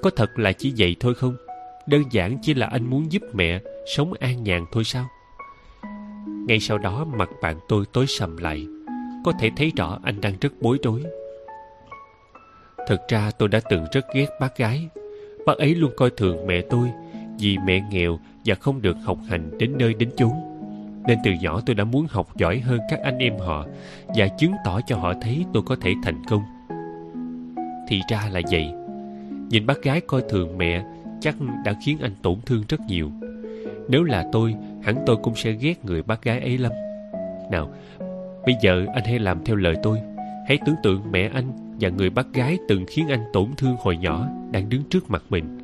có thật là chỉ vậy thôi không? Đơn giản chỉ là anh muốn giúp mẹ sống an nhàn thôi sao? Ngay sau đó mặt bạn tôi tối sầm lại. Có thể thấy rõ anh đang rất bối rối. Thật ra tôi đã từng rất ghét bác gái. Bác ấy luôn coi thường mẹ tôi vì mẹ nghèo và không được học hành đến nơi đến chốn. Nên từ nhỏ tôi đã muốn học giỏi hơn các anh em họ và chứng tỏ cho họ thấy tôi có thể thành công. Thì ra là vậy. Nhìn bác gái coi thường mẹ chắc đã khiến anh tổn thương rất nhiều. Nếu là tôi hẳn tôi cũng sẽ ghét người bác gái ấy lắm. Nào, bây giờ anh hãy làm theo lời tôi. Hãy tưởng tượng mẹ anh và người bác gái từng khiến anh tổn thương hồi nhỏ đang đứng trước mặt mình.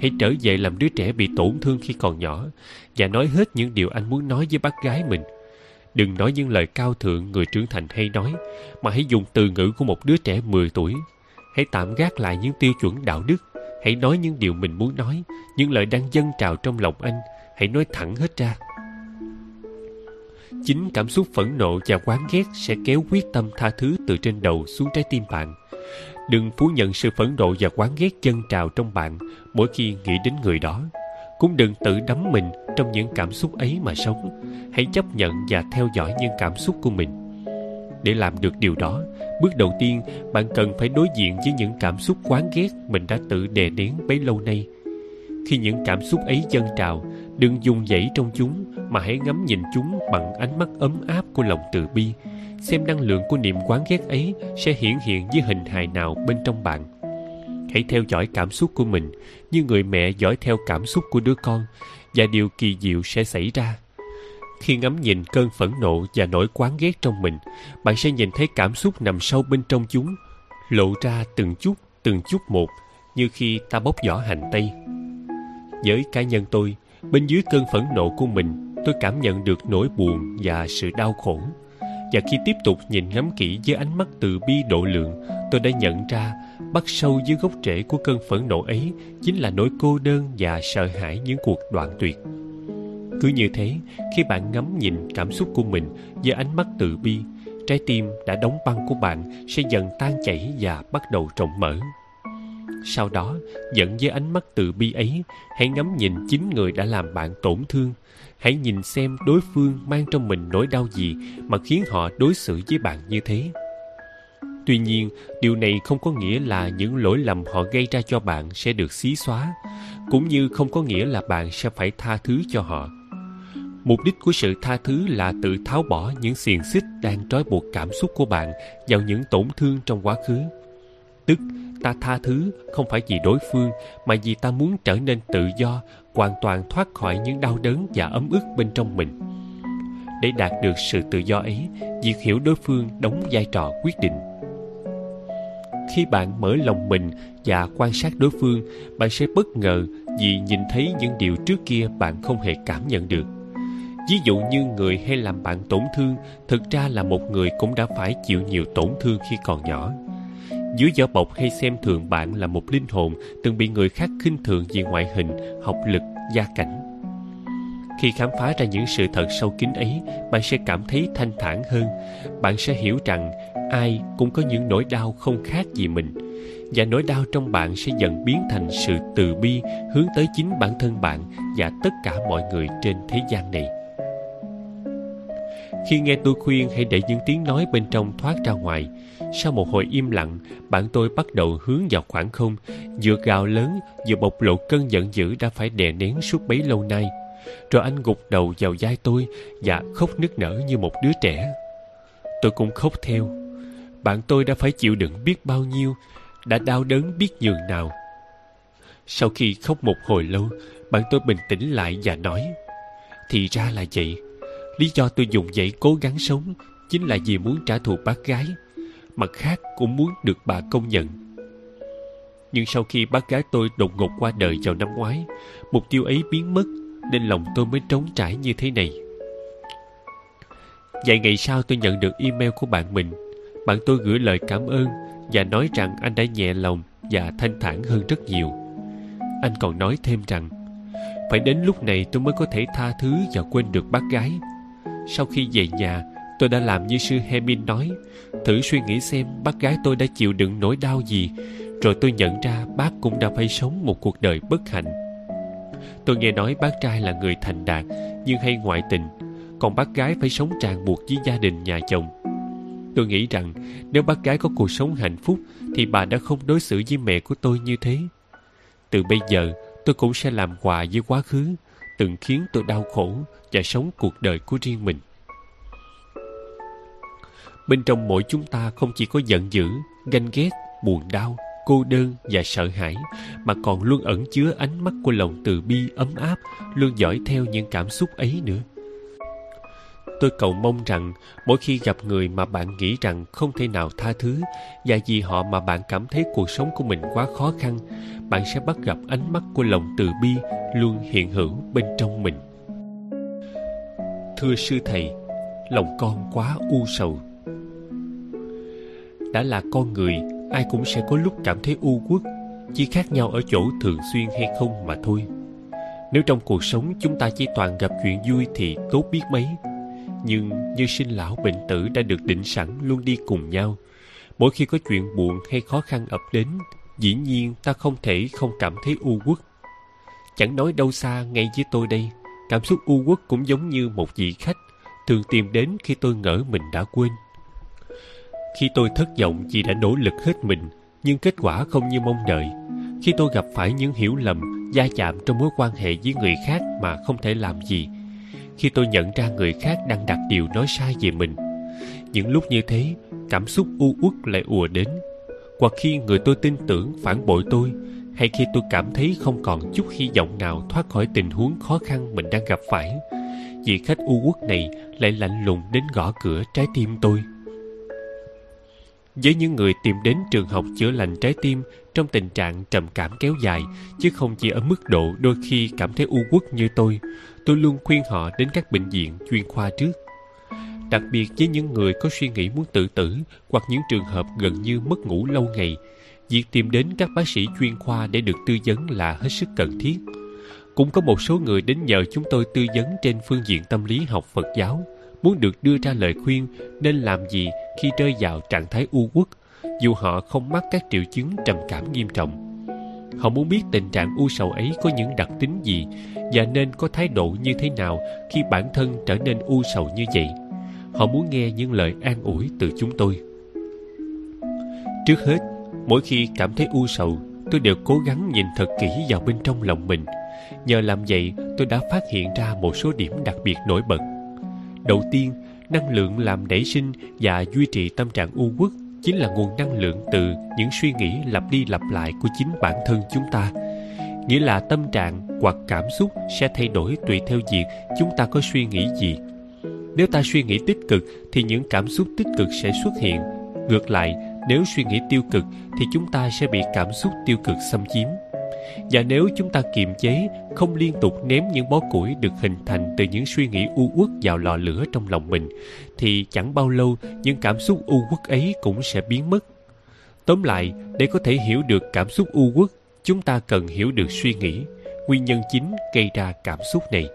Hãy trở về làm đứa trẻ bị tổn thương khi còn nhỏ và nói hết những điều anh muốn nói với bác gái mình. Đừng nói những lời cao thượng người trưởng thành hay nói, mà hãy dùng từ ngữ của một đứa trẻ 10 tuổi. Hãy tạm gác lại những tiêu chuẩn đạo đức. Hãy nói những điều mình muốn nói, những lời đang dâng trào trong lòng anh hãy nói thẳng hết ra. Chính cảm xúc phẫn nộ và oán ghét sẽ kéo quyết tâm tha thứ từ trên đầu xuống trái tim bạn. Đừng phủ nhận sự phẫn nộ và oán ghét chân trào trong bạn mỗi khi nghĩ đến người đó. Cũng đừng tự đắm mình trong những cảm xúc ấy mà sống. Hãy chấp nhận và theo dõi những cảm xúc của mình. Để làm được điều đó, bước đầu tiên, bạn cần phải đối diện với những cảm xúc oán ghét mình đã tự đè nén bấy lâu nay. Khi những cảm xúc ấy dâng trào đừng dùng dãy trong chúng, mà hãy ngắm nhìn chúng bằng ánh mắt ấm áp của lòng từ bi. Xem năng lượng của niềm quán ghét ấy sẽ hiển hiện với hình hài nào bên trong bạn. Hãy theo dõi cảm xúc của mình như người mẹ dõi theo cảm xúc của đứa con, và điều kỳ diệu sẽ xảy ra. Khi ngắm nhìn cơn phẫn nộ và nỗi quán ghét trong mình, bạn sẽ nhìn thấy cảm xúc nằm sâu bên trong chúng, lộ ra từng chút từng chút một, như khi ta bóc vỏ hành tây. Với cá nhân tôi bên dưới cơn phẫn nộ của mình, tôi cảm nhận được nỗi buồn và sự đau khổ. Và khi tiếp tục nhìn ngắm kỹ với ánh mắt từ bi độ lượng, tôi đã nhận ra bắt sâu dưới gốc rễ của cơn phẫn nộ ấy chính là nỗi cô đơn và sợ hãi những cuộc đoạn tuyệt. Cứ như thế, khi bạn ngắm nhìn cảm xúc của mình với ánh mắt từ bi, trái tim đã đóng băng của bạn sẽ dần tan chảy và bắt đầu rộng mở sau đó, dẫn với ánh mắt từ bi ấy, hãy ngắm nhìn chính người đã làm bạn tổn thương. Hãy nhìn xem đối phương mang trong mình nỗi đau gì mà khiến họ đối xử với bạn như thế. Tuy nhiên, điều này không có nghĩa là những lỗi lầm họ gây ra cho bạn sẽ được xí xóa, cũng như không có nghĩa là bạn sẽ phải tha thứ cho họ. Mục đích của sự tha thứ là tự tháo bỏ những xiềng xích đang trói buộc cảm xúc của bạn vào những tổn thương trong quá khứ. Tức ta tha thứ không phải vì đối phương, mà vì ta muốn trở nên tự do, hoàn toàn thoát khỏi những đau đớn và ấm ức bên trong mình. Để đạt được sự tự do ấy, việc hiểu đối phương đóng vai trò quyết định. Khi bạn mở lòng mình và quan sát đối phương, bạn sẽ bất ngờ vì nhìn thấy những điều trước kia bạn không hề cảm nhận được. Ví dụ như người hay làm bạn tổn thương thực ra là một người cũng đã phải chịu nhiều tổn thương khi còn nhỏ dưới vỏ bọc hay xem thường bạn là một linh hồn từng bị người khác khinh thường vì ngoại hình, học lực, gia cảnh. Khi khám phá ra những sự thật sâu kín ấy, bạn sẽ cảm thấy thanh thản hơn. Bạn sẽ hiểu rằng ai cũng có những nỗi đau không khác gì mình. Và nỗi đau trong bạn sẽ dần biến thành sự từ bi hướng tới chính bản thân bạn và tất cả mọi người trên thế gian này. Khi nghe tôi khuyên hãy để những tiếng nói bên trong thoát ra ngoài sau một hồi im lặng, bạn tôi bắt đầu hướng vào khoảng không. Vừa gào lớn vừa bộc lộ cơn giận dữ đã phải đè nén suốt bấy lâu nay. Rồi anh gục đầu vào vai tôi và khóc nức nở như một đứa trẻ. Tôi cũng khóc theo. Bạn tôi đã phải chịu đựng biết bao nhiêu, đã đau đớn biết nhường nào. Sau khi khóc một hồi lâu, bạn tôi bình tĩnh lại và nói, thì ra là vậy. Lý do tôi dùng vậy cố gắng sống chính là vì muốn trả thù bác gái mặt khác cũng muốn được bà công nhận. Nhưng sau khi bác gái tôi đột ngột qua đời vào năm ngoái, mục tiêu ấy biến mất, nên lòng tôi mới trống trải như thế này. Vài ngày sau tôi nhận được email của bạn mình. Bạn tôi gửi lời cảm ơn và nói rằng anh đã nhẹ lòng và thanh thản hơn rất nhiều. Anh còn nói thêm rằng, phải đến lúc này tôi mới có thể tha thứ và quên được bác gái. Sau khi về nhà tôi đã làm như sư hemin nói. Thử suy nghĩ xem bác gái tôi đã chịu đựng nỗi đau gì, rồi tôi nhận ra bác cũng đã phải sống một cuộc đời bất hạnh. Tôi nghe nói bác trai là người thành đạt, nhưng hay ngoại tình, còn bác gái phải sống ràng buộc với gia đình nhà chồng. Tôi nghĩ rằng nếu bác gái có cuộc sống hạnh phúc thì bà đã không đối xử với mẹ của tôi như thế. Từ bây giờ, tôi cũng sẽ làm quà với quá khứ, từng khiến tôi đau khổ và sống cuộc đời của riêng mình bên trong mỗi chúng ta không chỉ có giận dữ, ganh ghét, buồn đau, cô đơn và sợ hãi, mà còn luôn ẩn chứa ánh mắt của lòng từ bi ấm áp, luôn dõi theo những cảm xúc ấy nữa. Tôi cầu mong rằng mỗi khi gặp người mà bạn nghĩ rằng không thể nào tha thứ, và vì họ mà bạn cảm thấy cuộc sống của mình quá khó khăn, bạn sẽ bắt gặp ánh mắt của lòng từ bi luôn hiện hữu bên trong mình. Thưa sư thầy, lòng con quá u sầu đã là con người, ai cũng sẽ có lúc cảm thấy u uất chỉ khác nhau ở chỗ thường xuyên hay không mà thôi. Nếu trong cuộc sống chúng ta chỉ toàn gặp chuyện vui thì tốt biết mấy. Nhưng như sinh lão bệnh tử đã được định sẵn luôn đi cùng nhau, mỗi khi có chuyện buồn hay khó khăn ập đến, dĩ nhiên ta không thể không cảm thấy u uất chẳng nói đâu xa ngay với tôi đây, cảm xúc u uất cũng giống như một vị khách thường tìm đến khi tôi ngỡ mình đã quên khi tôi thất vọng vì đã nỗ lực hết mình, nhưng kết quả không như mong đợi. Khi tôi gặp phải những hiểu lầm, va chạm trong mối quan hệ với người khác mà không thể làm gì. Khi tôi nhận ra người khác đang đặt điều nói sai về mình, những lúc như thế, cảm xúc u uất lại ùa đến. Hoặc khi người tôi tin tưởng phản bội tôi, hay khi tôi cảm thấy không còn chút hy vọng nào thoát khỏi tình huống khó khăn mình đang gặp phải, vị khách u uất này lại lạnh lùng đến gõ cửa trái tim tôi với những người tìm đến trường học chữa lành trái tim trong tình trạng trầm cảm kéo dài, chứ không chỉ ở mức độ đôi khi cảm thấy u uất như tôi. Tôi luôn khuyên họ đến các bệnh viện chuyên khoa trước. Đặc biệt với những người có suy nghĩ muốn tự tử hoặc những trường hợp gần như mất ngủ lâu ngày, việc tìm đến các bác sĩ chuyên khoa để được tư vấn là hết sức cần thiết. Cũng có một số người đến nhờ chúng tôi tư vấn trên phương diện tâm lý học phật giáo muốn được đưa ra lời khuyên nên làm gì khi rơi vào trạng thái u uất, dù họ không mắc các triệu chứng trầm cảm nghiêm trọng. Họ muốn biết tình trạng u sầu ấy có những đặc tính gì và nên có thái độ như thế nào khi bản thân trở nên u sầu như vậy. Họ muốn nghe những lời an ủi từ chúng tôi. Trước hết, mỗi khi cảm thấy u sầu, tôi đều cố gắng nhìn thật kỹ vào bên trong lòng mình. Nhờ làm vậy, tôi đã phát hiện ra một số điểm đặc biệt nổi bật đầu tiên, năng lượng làm nảy sinh và duy trì tâm trạng u uất chính là nguồn năng lượng từ những suy nghĩ lặp đi lặp lại của chính bản thân chúng ta. Nghĩa là tâm trạng hoặc cảm xúc sẽ thay đổi tùy theo việc chúng ta có suy nghĩ gì. Nếu ta suy nghĩ tích cực thì những cảm xúc tích cực sẽ xuất hiện. Ngược lại, nếu suy nghĩ tiêu cực thì chúng ta sẽ bị cảm xúc tiêu cực xâm chiếm và nếu chúng ta kiềm chế, không liên tục ném những bó củi được hình thành từ những suy nghĩ u uất vào lò lửa trong lòng mình, thì chẳng bao lâu những cảm xúc u uất ấy cũng sẽ biến mất. Tóm lại, để có thể hiểu được cảm xúc u uất, chúng ta cần hiểu được suy nghĩ. Nguyên nhân chính gây ra cảm xúc này.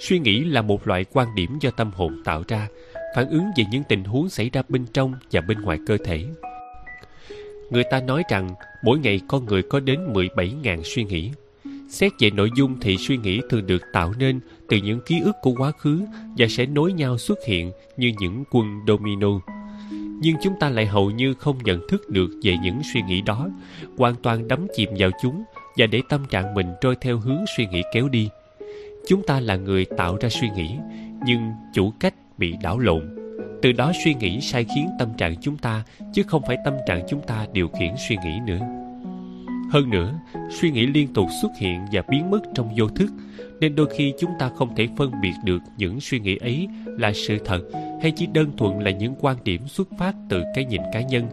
Suy nghĩ là một loại quan điểm do tâm hồn tạo ra, phản ứng về những tình huống xảy ra bên trong và bên ngoài cơ thể người ta nói rằng mỗi ngày con người có đến 17.000 suy nghĩ. Xét về nội dung thì suy nghĩ thường được tạo nên từ những ký ức của quá khứ và sẽ nối nhau xuất hiện như những quân domino. Nhưng chúng ta lại hầu như không nhận thức được về những suy nghĩ đó, hoàn toàn đắm chìm vào chúng và để tâm trạng mình trôi theo hướng suy nghĩ kéo đi. Chúng ta là người tạo ra suy nghĩ, nhưng chủ cách bị đảo lộn từ đó suy nghĩ sai khiến tâm trạng chúng ta, chứ không phải tâm trạng chúng ta điều khiển suy nghĩ nữa. Hơn nữa, suy nghĩ liên tục xuất hiện và biến mất trong vô thức, nên đôi khi chúng ta không thể phân biệt được những suy nghĩ ấy là sự thật hay chỉ đơn thuần là những quan điểm xuất phát từ cái nhìn cá nhân.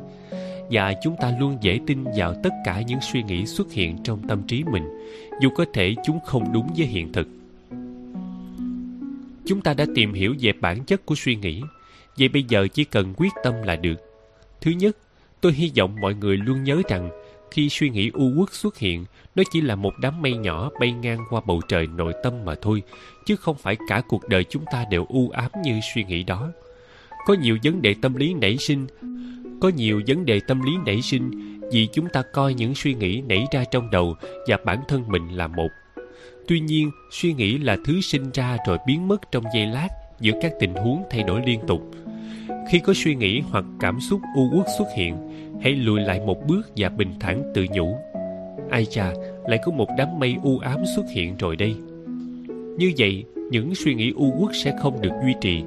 Và chúng ta luôn dễ tin vào tất cả những suy nghĩ xuất hiện trong tâm trí mình, dù có thể chúng không đúng với hiện thực. Chúng ta đã tìm hiểu về bản chất của suy nghĩ Vậy bây giờ chỉ cần quyết tâm là được. Thứ nhất, tôi hy vọng mọi người luôn nhớ rằng khi suy nghĩ u uất xuất hiện, nó chỉ là một đám mây nhỏ bay ngang qua bầu trời nội tâm mà thôi, chứ không phải cả cuộc đời chúng ta đều u ám như suy nghĩ đó. Có nhiều vấn đề tâm lý nảy sinh, có nhiều vấn đề tâm lý nảy sinh vì chúng ta coi những suy nghĩ nảy ra trong đầu và bản thân mình là một. Tuy nhiên, suy nghĩ là thứ sinh ra rồi biến mất trong giây lát giữa các tình huống thay đổi liên tục khi có suy nghĩ hoặc cảm xúc u uất xuất hiện, hãy lùi lại một bước và bình thản tự nhủ. Ai chà, lại có một đám mây u ám xuất hiện rồi đây. Như vậy, những suy nghĩ u uất sẽ không được duy trì,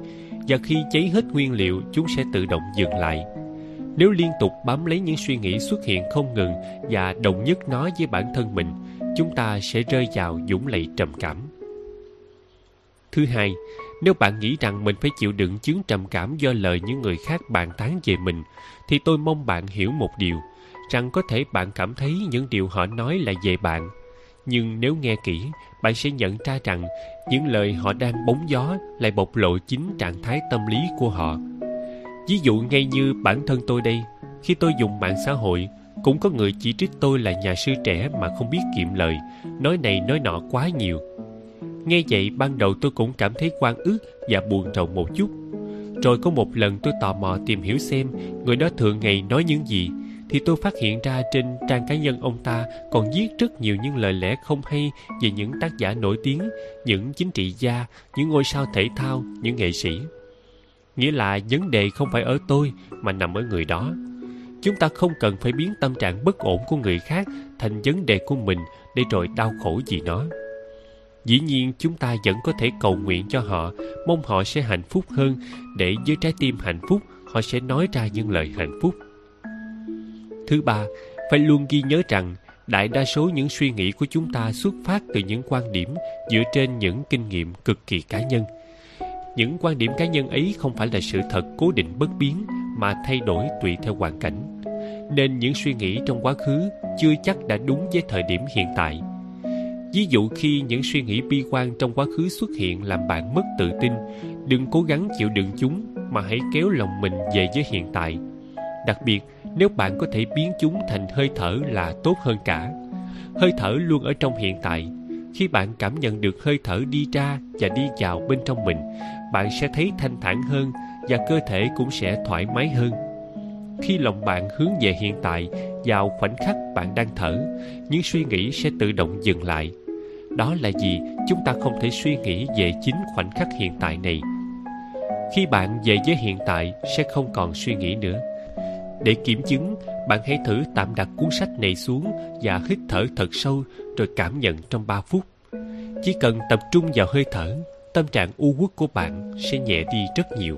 và khi cháy hết nguyên liệu, chúng sẽ tự động dừng lại. Nếu liên tục bám lấy những suy nghĩ xuất hiện không ngừng và đồng nhất nó với bản thân mình, chúng ta sẽ rơi vào dũng lầy trầm cảm. Thứ hai nếu bạn nghĩ rằng mình phải chịu đựng chứng trầm cảm do lời những người khác bàn tán về mình, thì tôi mong bạn hiểu một điều, rằng có thể bạn cảm thấy những điều họ nói là về bạn. Nhưng nếu nghe kỹ, bạn sẽ nhận ra rằng những lời họ đang bóng gió lại bộc lộ chính trạng thái tâm lý của họ. Ví dụ ngay như bản thân tôi đây, khi tôi dùng mạng xã hội, cũng có người chỉ trích tôi là nhà sư trẻ mà không biết kiệm lời, nói này nói nọ quá nhiều Nghe vậy ban đầu tôi cũng cảm thấy quan ức và buồn rầu một chút. Rồi có một lần tôi tò mò tìm hiểu xem người đó thường ngày nói những gì thì tôi phát hiện ra trên trang cá nhân ông ta còn viết rất nhiều những lời lẽ không hay về những tác giả nổi tiếng, những chính trị gia, những ngôi sao thể thao, những nghệ sĩ. Nghĩa là vấn đề không phải ở tôi mà nằm ở người đó. Chúng ta không cần phải biến tâm trạng bất ổn của người khác thành vấn đề của mình để rồi đau khổ vì nó dĩ nhiên, chúng ta vẫn có thể cầu nguyện cho họ. Mong họ sẽ hạnh phúc hơn. Để với trái tim hạnh phúc, họ sẽ nói ra những lời hạnh phúc. Thứ ba, phải luôn ghi nhớ rằng đại đa số những suy nghĩ của chúng ta xuất phát từ những quan điểm dựa trên những kinh nghiệm cực kỳ cá nhân. Những quan điểm cá nhân ấy không phải là sự thật cố định bất biến mà thay đổi tùy theo hoàn cảnh. Nên những suy nghĩ trong quá khứ chưa chắc đã đúng với thời điểm hiện tại ví dụ khi những suy nghĩ bi quan trong quá khứ xuất hiện làm bạn mất tự tin, đừng cố gắng chịu đựng chúng mà hãy kéo lòng mình về với hiện tại. Đặc biệt, nếu bạn có thể biến chúng thành hơi thở là tốt hơn cả. Hơi thở luôn ở trong hiện tại. Khi bạn cảm nhận được hơi thở đi ra và đi vào bên trong mình, bạn sẽ thấy thanh thản hơn và cơ thể cũng sẽ thoải mái hơn. Khi lòng bạn hướng về hiện tại, vào khoảnh khắc bạn đang thở, những suy nghĩ sẽ tự động dừng lại đó là gì? Chúng ta không thể suy nghĩ về chính khoảnh khắc hiện tại này. Khi bạn về với hiện tại, sẽ không còn suy nghĩ nữa. Để kiểm chứng, bạn hãy thử tạm đặt cuốn sách này xuống và hít thở thật sâu rồi cảm nhận trong ba phút. Chỉ cần tập trung vào hơi thở, tâm trạng u uất của bạn sẽ nhẹ đi rất nhiều.